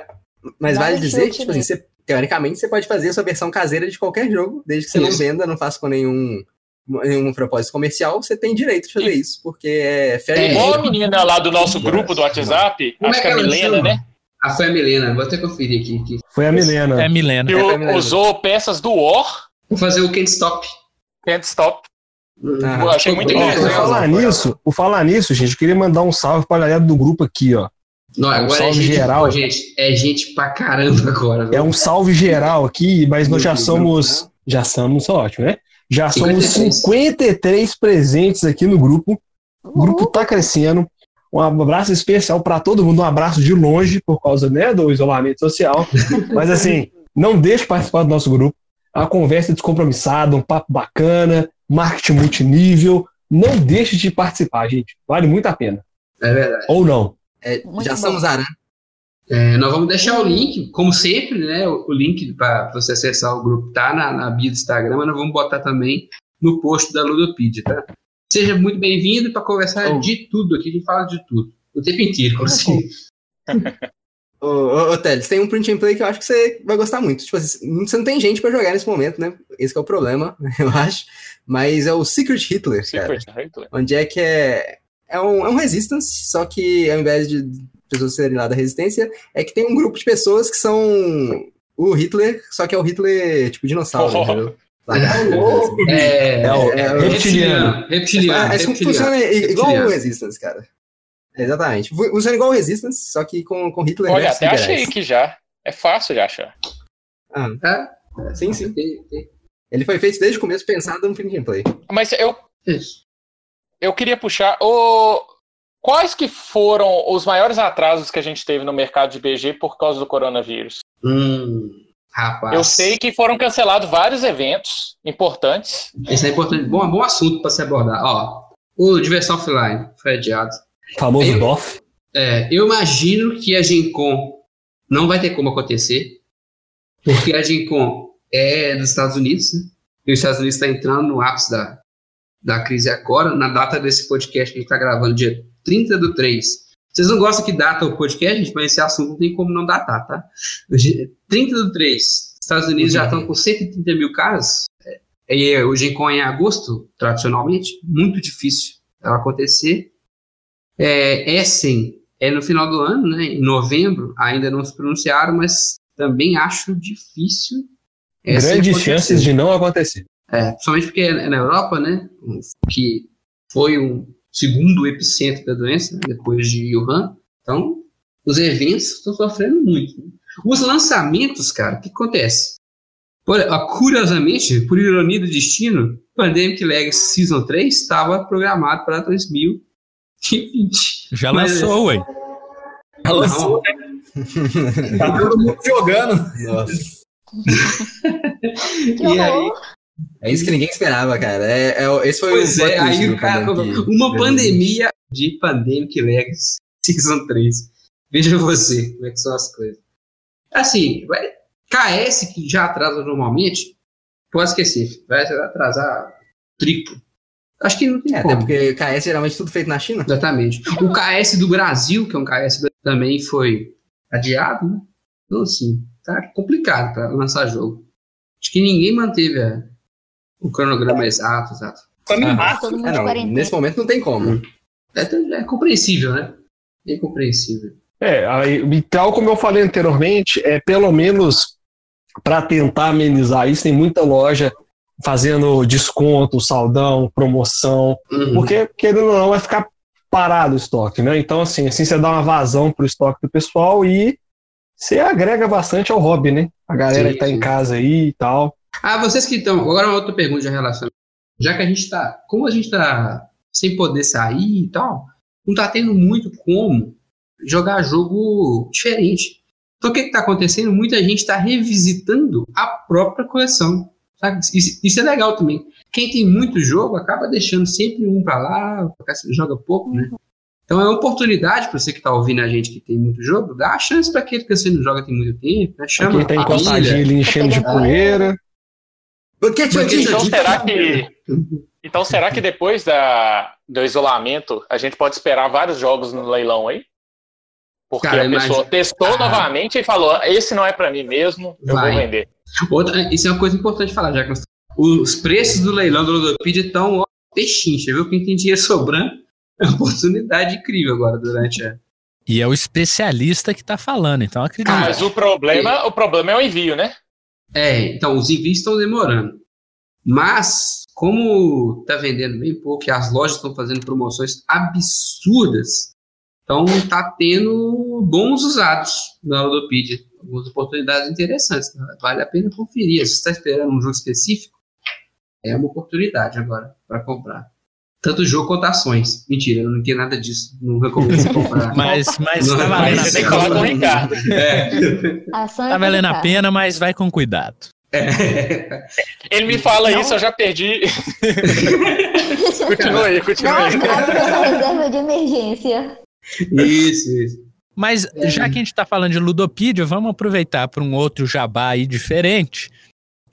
mas Vale vale dizer que, tipo assim, né? você- teoricamente, você pode fazer a sua versão caseira de qualquer jogo, desde que você não Isso. venda, não faça com nenhum, nenhum propósito comercial, você tem direito de fazer isso, porque é fair É. Igual a menina lá do nosso grupo do WhatsApp, Como acho é que é a Milena, né? Ah, foi a Milena. Vou até conferir aqui. aqui. Foi a Milena. É Milena. Que É, o- a Milena. usou peças do War, Vou fazer o Can't Stop. Can't Stop. Ah, Eu achei muito interessante. falar nisso, por falar nisso, gente, eu queria mandar um salve pra galera do grupo aqui, ó. Não, agora é salve gente, geral. gente, é gente pra caramba agora. É um salve geral aqui, mas nós já somos. Já somos, ótimo, né? Já somos 53. 53 presentes aqui no grupo. O grupo tá crescendo. Um abraço especial para todo mundo, um abraço de longe, por causa né, do isolamento social. Mas assim, não deixe de participar do nosso grupo. A conversa é descompromissada, um papo bacana, marketing multinível. Não deixe de participar, gente. Vale muito a pena. É verdade. Ou não. É, já bom. somos Aran. É, nós vamos deixar o link, como sempre, né? O, o link para você acessar o grupo tá na, na bio do Instagram, mas nós vamos botar também no post da Ludopedia, tá? Seja muito bem-vindo para conversar Oh. de tudo aqui, a gente fala de tudo. O tempo inteiro, inclusive. Ô, ô, ô Teles, tem um print and play que eu acho que você vai gostar muito. Tipo assim, não- você não tem gente pra jogar nesse momento, né? Esse que é o problema, eu acho. Mas é o Secret Hitler, cara. Secret Hitler. Onde é que é. É um, é um Resistance, só que ao invés de pessoas serem lá da resistência, é que tem um grupo de pessoas que são o Hitler, só que é o Hitler tipo dinossauro, Oh. entendeu? Lagarto, É, É o é o reptiliano. Reptiliano. É, é, funciona igual o. Resistance, cara. Exatamente. Fu- Funciona igual o Resistance, só que com, com Hitler Olha, versus até achei que já. É fácil de achar. É, Sim, sim. Ele foi feito desde o começo pensado no free gameplay. Mas eu, Isso. Eu queria puxar o. Quais que foram os maiores atrasos que a gente teve no mercado de BG por causa do coronavírus? Hum, rapaz. Eu sei que foram cancelados vários eventos importantes. Esse é importante. Bom, bom assunto para se abordar. Ó, o Diversão Offline foi adiado. Famoso Eu- DOF. É, eu imagino que a Gen Con não vai ter como acontecer, porque a Gen Con é dos Estados Unidos, né? E os Estados Unidos está entrando no ápice da, da crise agora, na data desse podcast que a gente está gravando, dia 30 do 3. Vocês não gostam que data o podcast, gente, mas esse assunto não tem como não datar, tá? Hoje, 30 do 3, Estados Unidos já estão com 130 mil casos, é, e o Gen Con é em agosto, tradicionalmente, muito difícil ela acontecer. É, Essen é no final do ano, né? Em novembro, ainda não se pronunciaram, mas também acho difícil. Grandes chances de não acontecer. É, principalmente porque é na Europa, né? Que foi um segundo epicentro da doença, né, depois de Wuhan. Então, os eventos estão sofrendo muito. né? Os lançamentos, cara, o que acontece? Por- curiosamente, por ironia do destino, Pandemic Legacy Season 3 estava programado para 2020. Já lançou, ué. Ela lançou, né? Tá todo mundo jogando. Nossa. Que E aí. É isso que ninguém esperava, cara. É, é- esse foi Pois o é, aí o cara falou, uma pandemia de Pandemic Legacy Season 3. Veja você como é que são as coisas. Assim, vai, KS, que já atrasa normalmente, pode esquecer, vai atrasar triplo. Acho que não tem É, como. até porque KS geralmente tudo feito na China. Exatamente. O KS do Brasil, que é um KS também foi adiado, né? Então, assim, tá complicado para lançar jogo. Acho que ninguém manteve a- o cronograma exato, exato. Estamos em Ah, março. Todo mundo É, não, quarentena. nesse momento não tem como. É, é compreensível, né? É compreensível. É, aí, tal como eu falei anteriormente, é pelo menos para tentar amenizar isso, tem muita loja fazendo desconto, saldão, promoção, Uhum. porque querendo ou não vai ficar parado o estoque, né? Então assim, assim você dá uma vazão pro estoque do pessoal e você agrega bastante ao hobby, né? A galera Sim, que tá sim. em casa aí e tal. Ah, vocês que estão. Agora uma outra pergunta de relação. Já que a gente tá. Como a gente tá sem poder sair e tal, não tá tendo muito como jogar jogo diferente. Então o que, que tá acontecendo? Muita gente tá revisitando a própria coleção. sabe? Isso, isso é legal também. Quem tem muito jogo acaba deixando sempre um pra lá, porque joga pouco, né? Então é uma oportunidade para você que tá ouvindo a gente que tem muito jogo, dá a chance para aquele que você não joga tem muito tempo, né? Chama Quem tá família. encostadinho ali enchendo de poeira. Então Gente, será que. Então será que depois da, do isolamento a gente pode esperar vários jogos no leilão aí? Porque Cara, a pessoa imagina- testou Ah. novamente e falou: esse não é pra mim mesmo, eu Vai. vou vender. Outra, isso é uma coisa importante de falar, já que os preços do leilão do Ludopedia estão ó, pechincha, viu? Quem tem dinheiro sobrando é uma oportunidade incrível agora durante a. E é o especialista que tá falando, então acredito. Ah, Mas o problema, o problema é o envio, né? É, então os envios estão demorando. Mas, como tá vendendo bem pouco e as lojas estão fazendo promoções absurdas, então tá tendo bons usados na Ludopedia. Algumas oportunidades interessantes. né? Vale a pena conferir. Se está esperando um jogo específico, é uma oportunidade agora para comprar. Tanto jogo quanto ações. Mentira, eu não quero nada disso. Não recomendo você comprar. Mas, mas Não, tá valendo a você tem que pena. falar com o Ricardo. É. Tá valendo a pena, mas vai com cuidado. É. Ele me fala Não. isso, eu já perdi. continua aí, continua aí. essa reserva de emergência. Isso, isso. Mas já que a gente tá falando de Ludopedia, vamos aproveitar para um outro jabá aí diferente,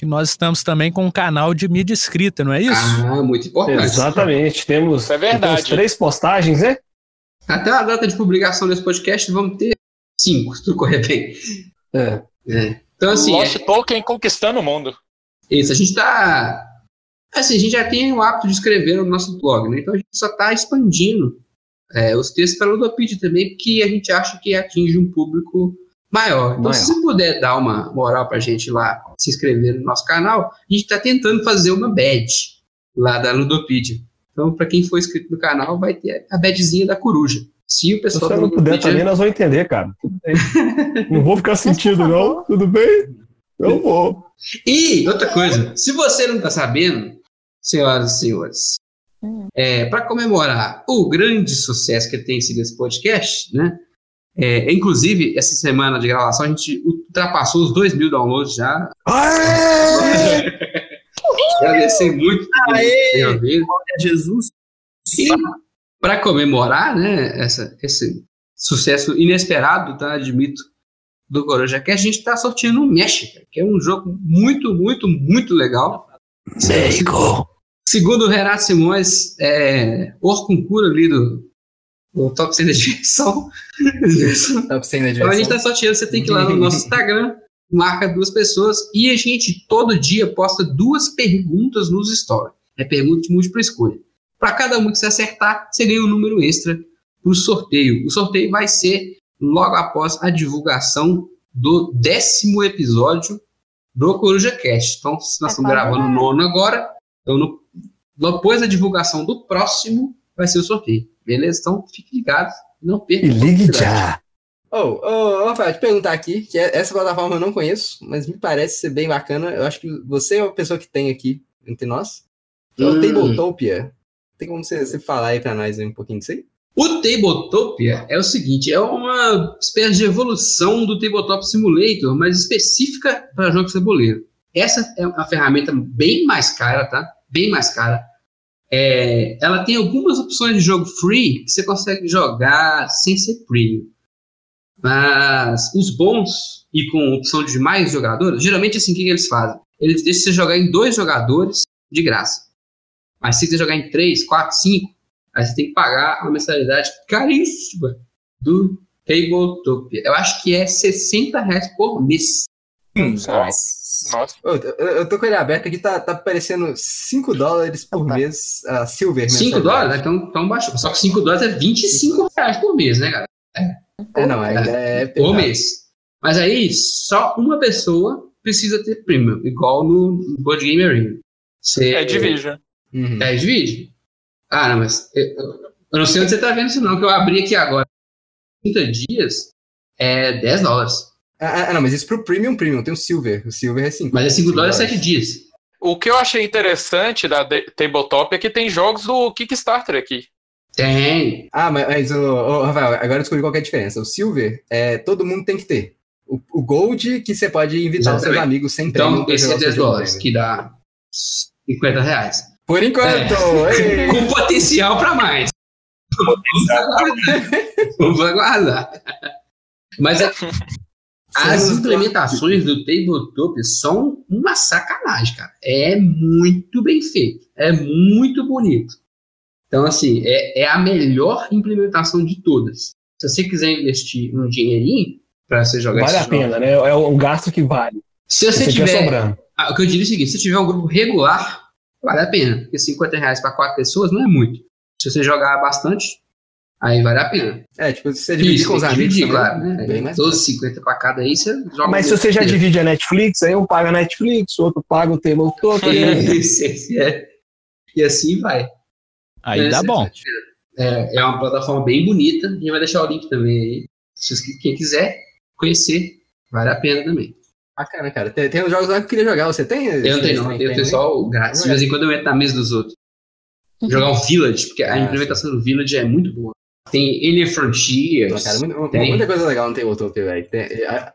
que nós estamos também com um canal de mídia escrita, não é isso? Ah, muito importante. Exatamente. Temos, é verdade. temos três postagens, né? Até a data de publicação desse podcast, vamos ter cinco, se tudo correr bem. É. É. Então, assim, Lost Tolkien conquistando o mundo. é isso. A gente tá. Assim, a gente já tem o hábito de escrever no nosso blog, né? Então a gente só tá expandindo é, os textos para Ludopedia também, porque a gente acha que atinge um público maior. Então, Maior. se você puder dar uma moral pra gente lá, se inscrever no nosso canal, a gente está tentando fazer uma badge lá da Ludopedia. Então, para quem for inscrito no canal, vai ter a badgezinha da coruja. Se o Se pessoal você da não puder Ludopedia- também, nós vamos entender, cara. Não vou ficar sentindo, não. Tudo bem? Eu vou. E outra coisa, se você não está sabendo, senhoras e senhores, Hum. é, para comemorar o grande sucesso que tem sido esse podcast, né? É, inclusive, essa semana de gravação a gente ultrapassou os 2 mil downloads já. Aê! Agradecer muito por Aê! ter Jesus. E para comemorar né, essa, esse sucesso inesperado, tá? Admito, do Coruja que a gente está um Mesh, cara, que é um jogo muito, muito, muito legal. Segundo o Renato Simões, é, o concurso ali do, do Top 100 da diversão. Top 100 da Então a gente está sorteando, você tem que ir lá no nosso Instagram, marca duas pessoas e a gente todo dia posta duas perguntas nos stories. É pergunta de múltipla escolha. Para cada um que você acertar, você ganha um número extra para o sorteio. O sorteio vai ser logo após a divulgação do décimo episódio do Coruja Cast. Então, se nós É estamos gravando o nono agora, então no, depois da divulgação do próximo vai ser o sorteio. Beleza? Então, fique ligado. Não perca. E ligue já. Ô, ô, Rafael, te perguntar aqui, que é- essa plataforma eu não conheço, mas me parece ser bem bacana. Eu acho que você é a pessoa que tem aqui entre nós. É o Hum. Tabletopia. Tem como você, você falar aí pra nós um pouquinho disso aí? O Tabletopia é o seguinte, é uma espécie de evolução do Tabletop Simulator, mas específica para jogos de tabuleiro. Essa é uma ferramenta bem mais cara, tá? Bem mais cara. É, ela tem algumas opções de jogo free que você consegue jogar sem ser premium. Mas os bons e com opção de mais jogadores, geralmente assim, o que, que eles fazem? Eles deixam você jogar em dois jogadores de graça. Mas se você jogar em três, quatro, cinco, Aí você tem que pagar uma mensalidade caríssima do Tabletopia. Eu acho que é 60 reais por mês. Nossa. Nossa. Eu, eu tô com ele aberto aqui, tá, tá parecendo 5 dólares por Opa. mês, a Silver. 5 mensalidade. dólares? Então, então baixou. Só que 5 dólares é 25 reais por mês, né, cara? É, não, ainda é Por pesado. mês. Mas aí, só uma pessoa precisa ter premium, igual no Board Game Arena. Você, É Division. Uhum. É Divide? Ah, não, mas eu, eu não sei onde você tá vendo isso não, que eu abri aqui agora. 30 dias é 10 dólares. Ah, ah, não, mas isso pro Premium Premium, tem o Silver. O Silver é 5. Mas é 5 dólares 7 dias. O que eu achei interessante da de- Tabletop é que tem jogos do Kickstarter aqui. Tem. Ah, mas, o, Rafael, agora eu descobri qual que é a diferença. O Silver, é, todo mundo tem que ter. O, o Gold, que você pode invitar os seus amigos sem prêmio Então, esse é o seu 10 jogo dólares, que dá 50 reais. Por enquanto! ei! Com potencial para mais. Vamos aguardar. Mas é- as implementações do Tabletop são uma sacanagem, cara. É muito bem feito. É muito bonito. Então, assim, é, é a melhor implementação de todas. Se você quiser investir um dinheirinho para você jogar Vale a jogo, pena, né? É um gasto que vale. se você Se tiver tiver sobrando. ah, o que eu diria é o seguinte: se tiver um grupo regular, vale a pena. Porque 50 reais para quatro pessoas não é muito. Se você jogar bastante, aí vale a pena. É, tipo, se você dividir Isso, com os amigos dividir, claro, né? bem mais 12, 50 para cada aí, você joga. Mas se você já divide a Netflix, aí um paga a Netflix, o outro paga o Tabletop. né? Isso, isso, é. E assim vai. Aí É, dá essa- bom. É, é uma plataforma bem bonita. A gente vai deixar o link também aí. Se quem quiser conhecer, vale a pena também. Bacana, cara. Tem, tem uns jogos lá que eu queria jogar. Você tem? Eu não tenho, não. Eu tenho só o grátis. De vez em quando eu entro na mesa dos outros. Jogar o Village, porque a Ah, implementação do Village é muito boa. Tem Alien Frontiers. Cara, muita, Tem. muita coisa legal no Tabletop, velho. É,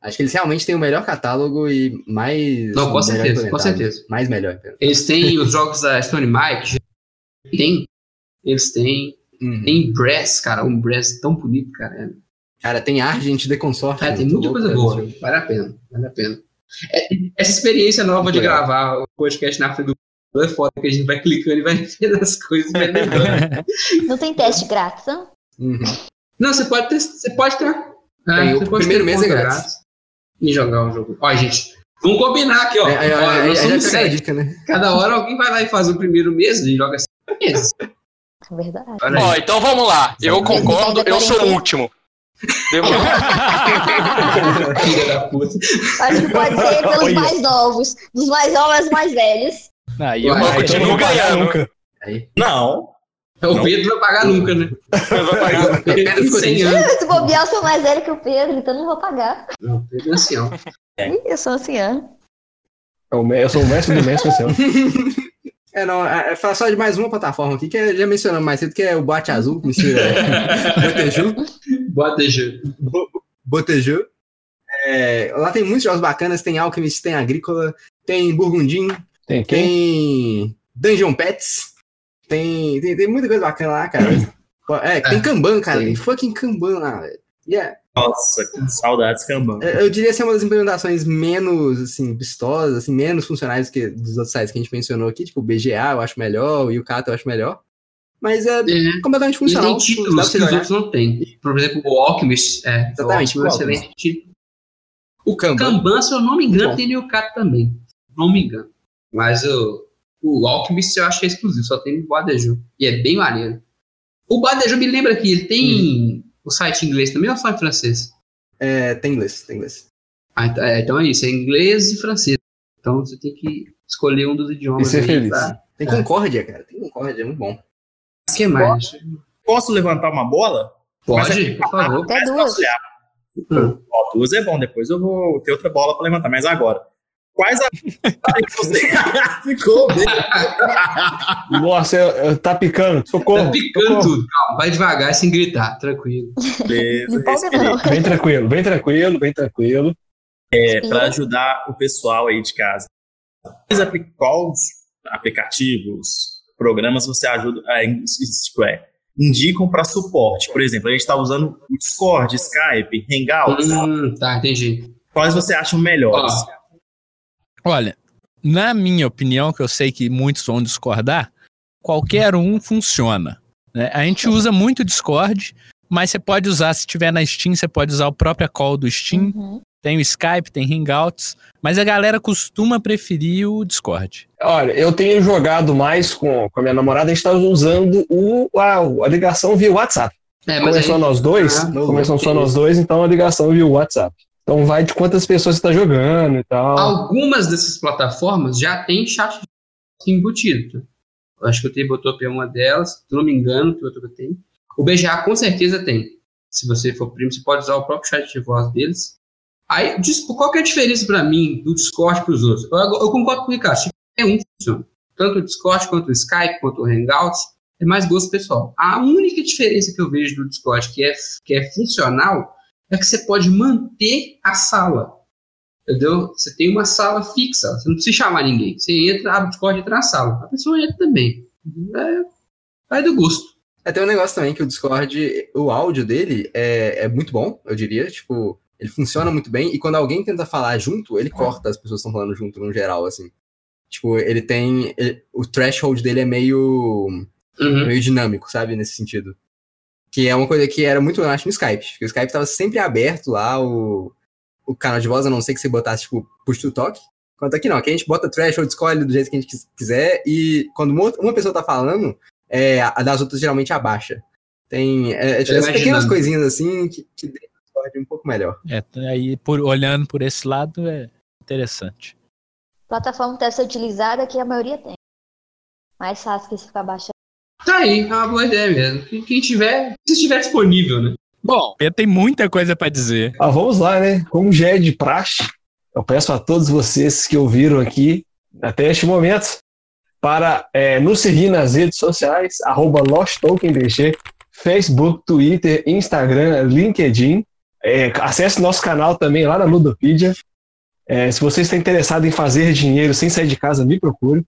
Acho que eles realmente têm o melhor catálogo e mais. Não, com certeza, com certeza. Mais melhor. Eles têm os jogos da Stone Mike. Tem. Eles têm. Uhum. Tem Brass, cara. Um Brass tão bonito, cara. Cara, tem Argent de Consorte. Cara, tem muita coisa boa. Vale a pena. Vale a pena. É, essa experiência nova Muito de legal. gravar o podcast na frente do é foda, que a gente vai clicando e vai vendo as coisas. Vai. Não tem teste grátis, não? Uhum. Não, você pode ter. Você pode ter. é, Tem, o você pode primeiro ter mês é conta grátis. E jogar um jogo. Ó, gente, vamos combinar aqui, ó. É, Ó, já somos fica a sete. dica, né? Cada hora alguém vai lá e faz o primeiro mês e joga cinco meses. É verdade. Ó, então vamos lá. Eu concordo, eu sou o último. Demorou. Filha da puta. Acho que pode ser pelos Olha. mais novos. Dos mais novos aos mais velhos. Aí eu continua eu não vou pagar ganhando. nunca. Não. O Pedro vai pagar nunca, né? Vai pagar. O Pedro Pedro ficou 100 triste. anos. Se bobear, eu sou mais velho que o Pedro, então não vou pagar. Não, o Pedro é ancião. Ih, Eu sou anciã. Eu, me- eu sou o mestre do mestre, seu. É, não, é, é falar só de mais uma plataforma aqui, que é- já mencionamos mais cedo, que é o Boate Azul, que mistura Boteju, Bota G. Boteju. É, lá tem muitos jogos bacanas, tem Alchemist, tem Agrícola, tem Burgundim, Tem quem? tem Dungeon Pets, tem, tem, tem muita coisa bacana lá, cara. É, tem É, Kanban, cara, tem. tem fucking Kanban lá, velho. Yeah. Nossa, que saudades, Kanban. Eu eu diria ser uma das implementações menos, assim, vistosas, assim, menos funcionais que dos outros sites que a gente mencionou aqui, tipo o BGA eu acho melhor, o Yucata eu acho melhor. Mas é É. completamente E funcional. tem tipo, dá títulos que os outros não têm. Por exemplo, o Alchemist. É, Exatamente, o Alchemist é um excelente título. O Kanban. Kanban, se eu não me engano, tem no Yucata também. Não me engano. Mas o, o Alchemist eu acho que é exclusivo, só tem no Badeju. E é bem maneiro. O Badeju me lembra que ele tem o site em inglês também ou só em francês? É, tem inglês, tem inglês. Ah, então, é, então é isso, é inglês e francês. Então você tem que escolher um dos idiomas. E ser aí feliz. pra- Tem É. Concórdia, cara. Tem Concórdia, é muito bom. O que mais? Posso levantar uma bola? Pode, é- por favor. Até Mais duas. Hum. Ó, duas é bom, depois eu vou ter outra bola pra levantar, mas agora. Quais a. que você... Ficou bem. Nossa, eu, eu- tá picando. Socorro. Tá picando socorro. tudo. Calma, vai devagar sem gritar, tranquilo. Beleza. Bem tranquilo, bem tranquilo, bem tranquilo. É, para ajudar o pessoal aí de casa. Quais, apli- quais aplicativos, programas você ajuda, é, isto é, indicam para suporte? Por exemplo, a gente está usando o Discord, Skype, Hangouts. Hum, tá, entendi. Quais você acham melhores? Olha, na minha opinião, que eu sei que muitos vão discordar, qualquer um funciona. né? A gente usa muito o Discord, mas você pode usar, se tiver na Steam, você pode usar o próprio call do Steam. Uhum. Tem o Skype, tem Hangouts, mas a galera costuma preferir o Discord. Olha, eu tenho jogado mais com, com a minha namorada, a gente tá usando o, a, a ligação via WhatsApp. É, mas Começou aí, nós dois, Ah, começam só nós dois, então a ligação via WhatsApp. Então vai de quantas pessoas você tá jogando e tal. algumas dessas plataformas já tem chat embutido. Eu acho que o Tabletop é uma delas, se não me engano, o Tabletop tem. O BGA com certeza tem. Se você for primo, você pode usar o próprio chat de voz deles. Aí, qual que é a diferença para mim do Discord para os outros? Eu, eu concordo com o Ricardo, é um funciona. Tanto o Discord, quanto o Skype, quanto o Hangouts, é mais gosto pessoal. A única diferença que eu vejo do Discord que é, que é funcional é que você pode manter a sala. Entendeu? Você tem uma sala fixa, você não precisa chamar ninguém. Você entra, abre o Discord e entra na sala. A pessoa entra também. É, vai do gosto. É, tem um negócio também que o Discord, o áudio dele é, é muito bom, eu diria. Tipo, ele funciona muito bem. E quando alguém tenta falar junto, ele corta as pessoas que estão falando junto no geral, assim. Tipo, ele tem. ele- o threshold dele é meio, Uhum. meio dinâmico, sabe? Nesse sentido. Que é uma coisa que era muito, eu acho, no Skype. Porque o Skype tava sempre aberto lá, o, o canal de voz, a não ser que você botasse, tipo, push to talk. Enquanto aqui não, aqui a gente bota threshold, escolhe do jeito que a gente quis- quiser, e quando uma, outra- uma pessoa tá falando, é, a das outras geralmente abaixa. Tem é, é, tipo, pequenas coisinhas assim que, que um pouco melhor. É, aí, por, olhando por esse lado, é interessante. Plataforma que deve ser utilizada que a maioria tem. Mais fácil que você ficar baixando. Tá aí, é uma boa ideia mesmo. Quem, tiver, se estiver disponível, né? Bom, Pedro tem muita coisa pra dizer. Ah, vamos lá, né? Como já é de praxe, eu peço a todos vocês que ouviram aqui até este momento para é, nos seguir nas redes sociais, arroba LostTokenBG, Facebook, Twitter, Instagram, LinkedIn. É, acesse nosso canal também lá na Ludopedia. É, se você está interessado em fazer dinheiro sem sair de casa, me procure.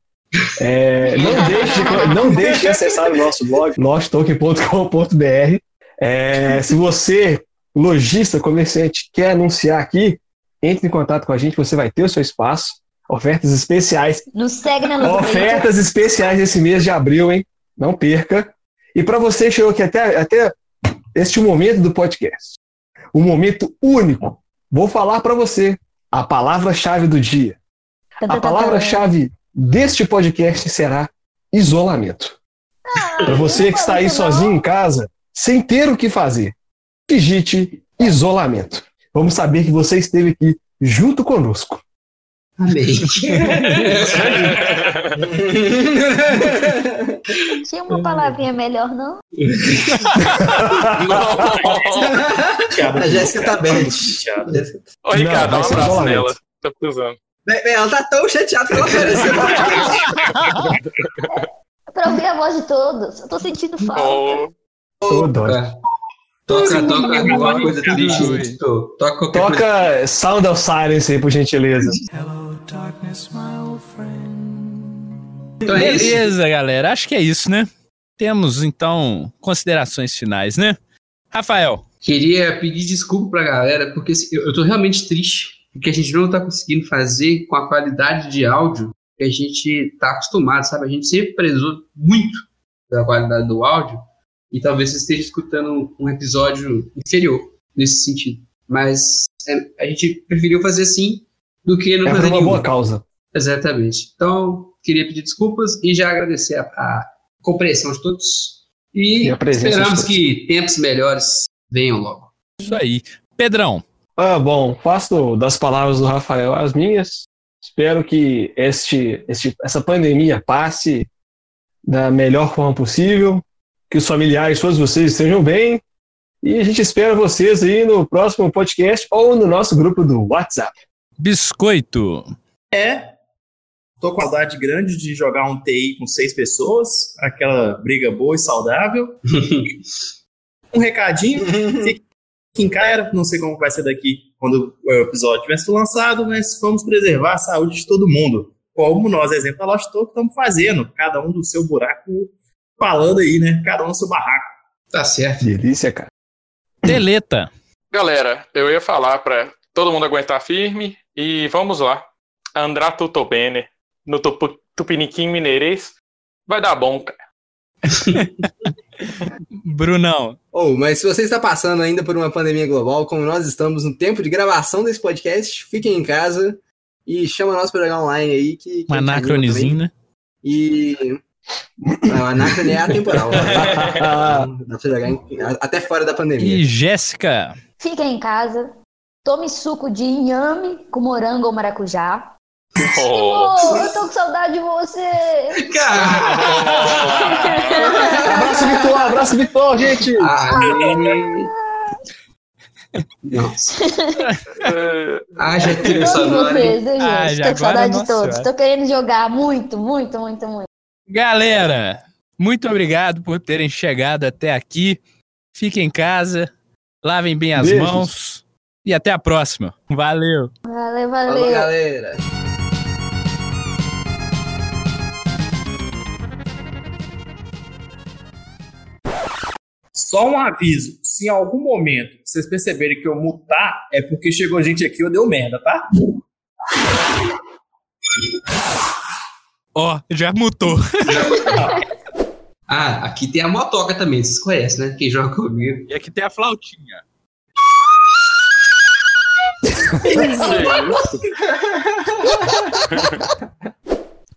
É, não, deixe, de- não deixe de acessar o nosso blog, losttoken.com.br. É, se você lojista, comerciante, quer anunciar aqui, entre em contato com a gente, você vai ter o seu espaço. Ofertas especiais. Nos segue na luta. Ofertas especiais esse mês de abril, hein? Não perca. E para você que chegou aqui até, até este momento do podcast, um momento único, vou falar para você a palavra-chave do dia. A palavra-chave deste podcast será isolamento. Para você que está aí sozinho em casa, sem ter o que fazer, digite isolamento. Vamos saber que você esteve aqui junto conosco. Amei. Tinha uma palavrinha melhor, não? A Jéssica tá bem. Ô, Ricardo, dá um abraço nela. Tô precisando. Bem, bem, ela tá tão chateada que ela apareceu. É pra ouvir a voz de todos. Eu tô sentindo falta. Ô, dó. Toca, toca alguma coisa triste. Toca qualquer coisa. Toca Sound of Silence aí, por gentileza. Então é isso. Beleza, galera. Acho que é isso, né? Temos, então, considerações finais, né? Rafael, Queria pedir desculpa pra galera, porque assim, eu, eu tô realmente triste, porque a gente não tá conseguindo fazer com a qualidade de áudio que a gente tá acostumado, sabe? A gente sempre prezou muito da qualidade do áudio, e talvez você esteja escutando um episódio inferior nesse sentido. Mas é, a gente preferiu fazer assim do que não É por fazer uma nenhum. boa causa. Exatamente. Então, queria pedir desculpas e já agradecer a, a compreensão de todos. E, E esperamos todos. que tempos melhores venham logo. isso aí. Pedrão, Ah, bom, faço das palavras do Rafael as minhas. Espero que este, este, essa pandemia passe da melhor forma possível, que os familiares, todos vocês estejam bem. E a gente espera vocês aí no próximo podcast ou no nosso grupo do WhatsApp. Biscoito. É. Tô com saudade grande de jogar um TI com seis pessoas, aquela briga boa e saudável. Um recadinho, fique em casa, não sei como vai ser daqui quando o episódio tiver sido lançado, mas vamos preservar a saúde de todo mundo. Como nós, exemplo da Lost Talk, estamos fazendo, cada um do seu buraco, falando aí, né? Cada um no seu barraco. Tá certo. Delícia, cara. Deleta. Galera, eu ia falar pra todo mundo aguentar firme e vamos lá. Andrá tutto bene no Tupiniquim Mineirês. Vai dar bom, cara. Brunão. Oh, mas se você está passando ainda por uma pandemia global, como nós estamos no tempo de gravação desse podcast, fiquem em casa e chama nós para jogar online aí. Que, que Um a gente anima anacronezinho, também. né? E. Não, anacrone é atemporal. Dá pra jogar em- até fora da pandemia. E Jéssica. Fiquem em casa. Tome suco de inhame com morango ou maracujá. Oh. Ô, eu tô com saudade de você. Abraço, Vitor! Abraço, Vitor, gente! Nossa. Haja trilha sonora. vocês, gente? Já tô com saudade de todos. senhora. Tô querendo jogar muito, muito, muito, muito. Galera, muito obrigado por terem chegado até aqui. Fiquem em casa, lavem bem as Beijos. mãos e até a próxima. Valeu. Valeu, Falou, valeu. galera. Só um aviso: se em algum momento vocês perceberem que eu mutar, é porque chegou gente aqui e eu deu merda, tá? Ó, já mutou. Ah, aqui tem a motoca também, vocês conhecem, né? Quem joga comigo. E aqui tem a flautinha.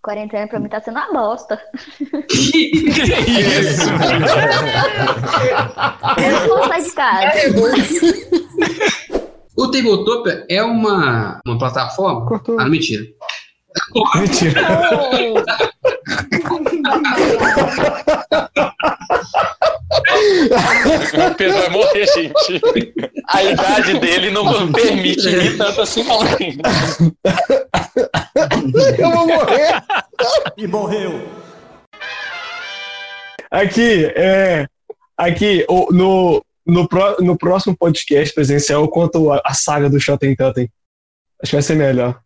Quarentena pra mim tá sendo uma bosta. Isso. Eu não vou sair de casa. O Tabletopia é uma, uma plataforma. Cortou. Ah, mentira. Mentira. O Pedro vai morrer, gente. A idade dele não permite ir tanto assim, não. Eu vou morrer! E morreu. Aqui, é. Aqui, no, no, pró- no próximo podcast presencial eu conto a, a saga do Shotten Totem. Acho que vai ser melhor.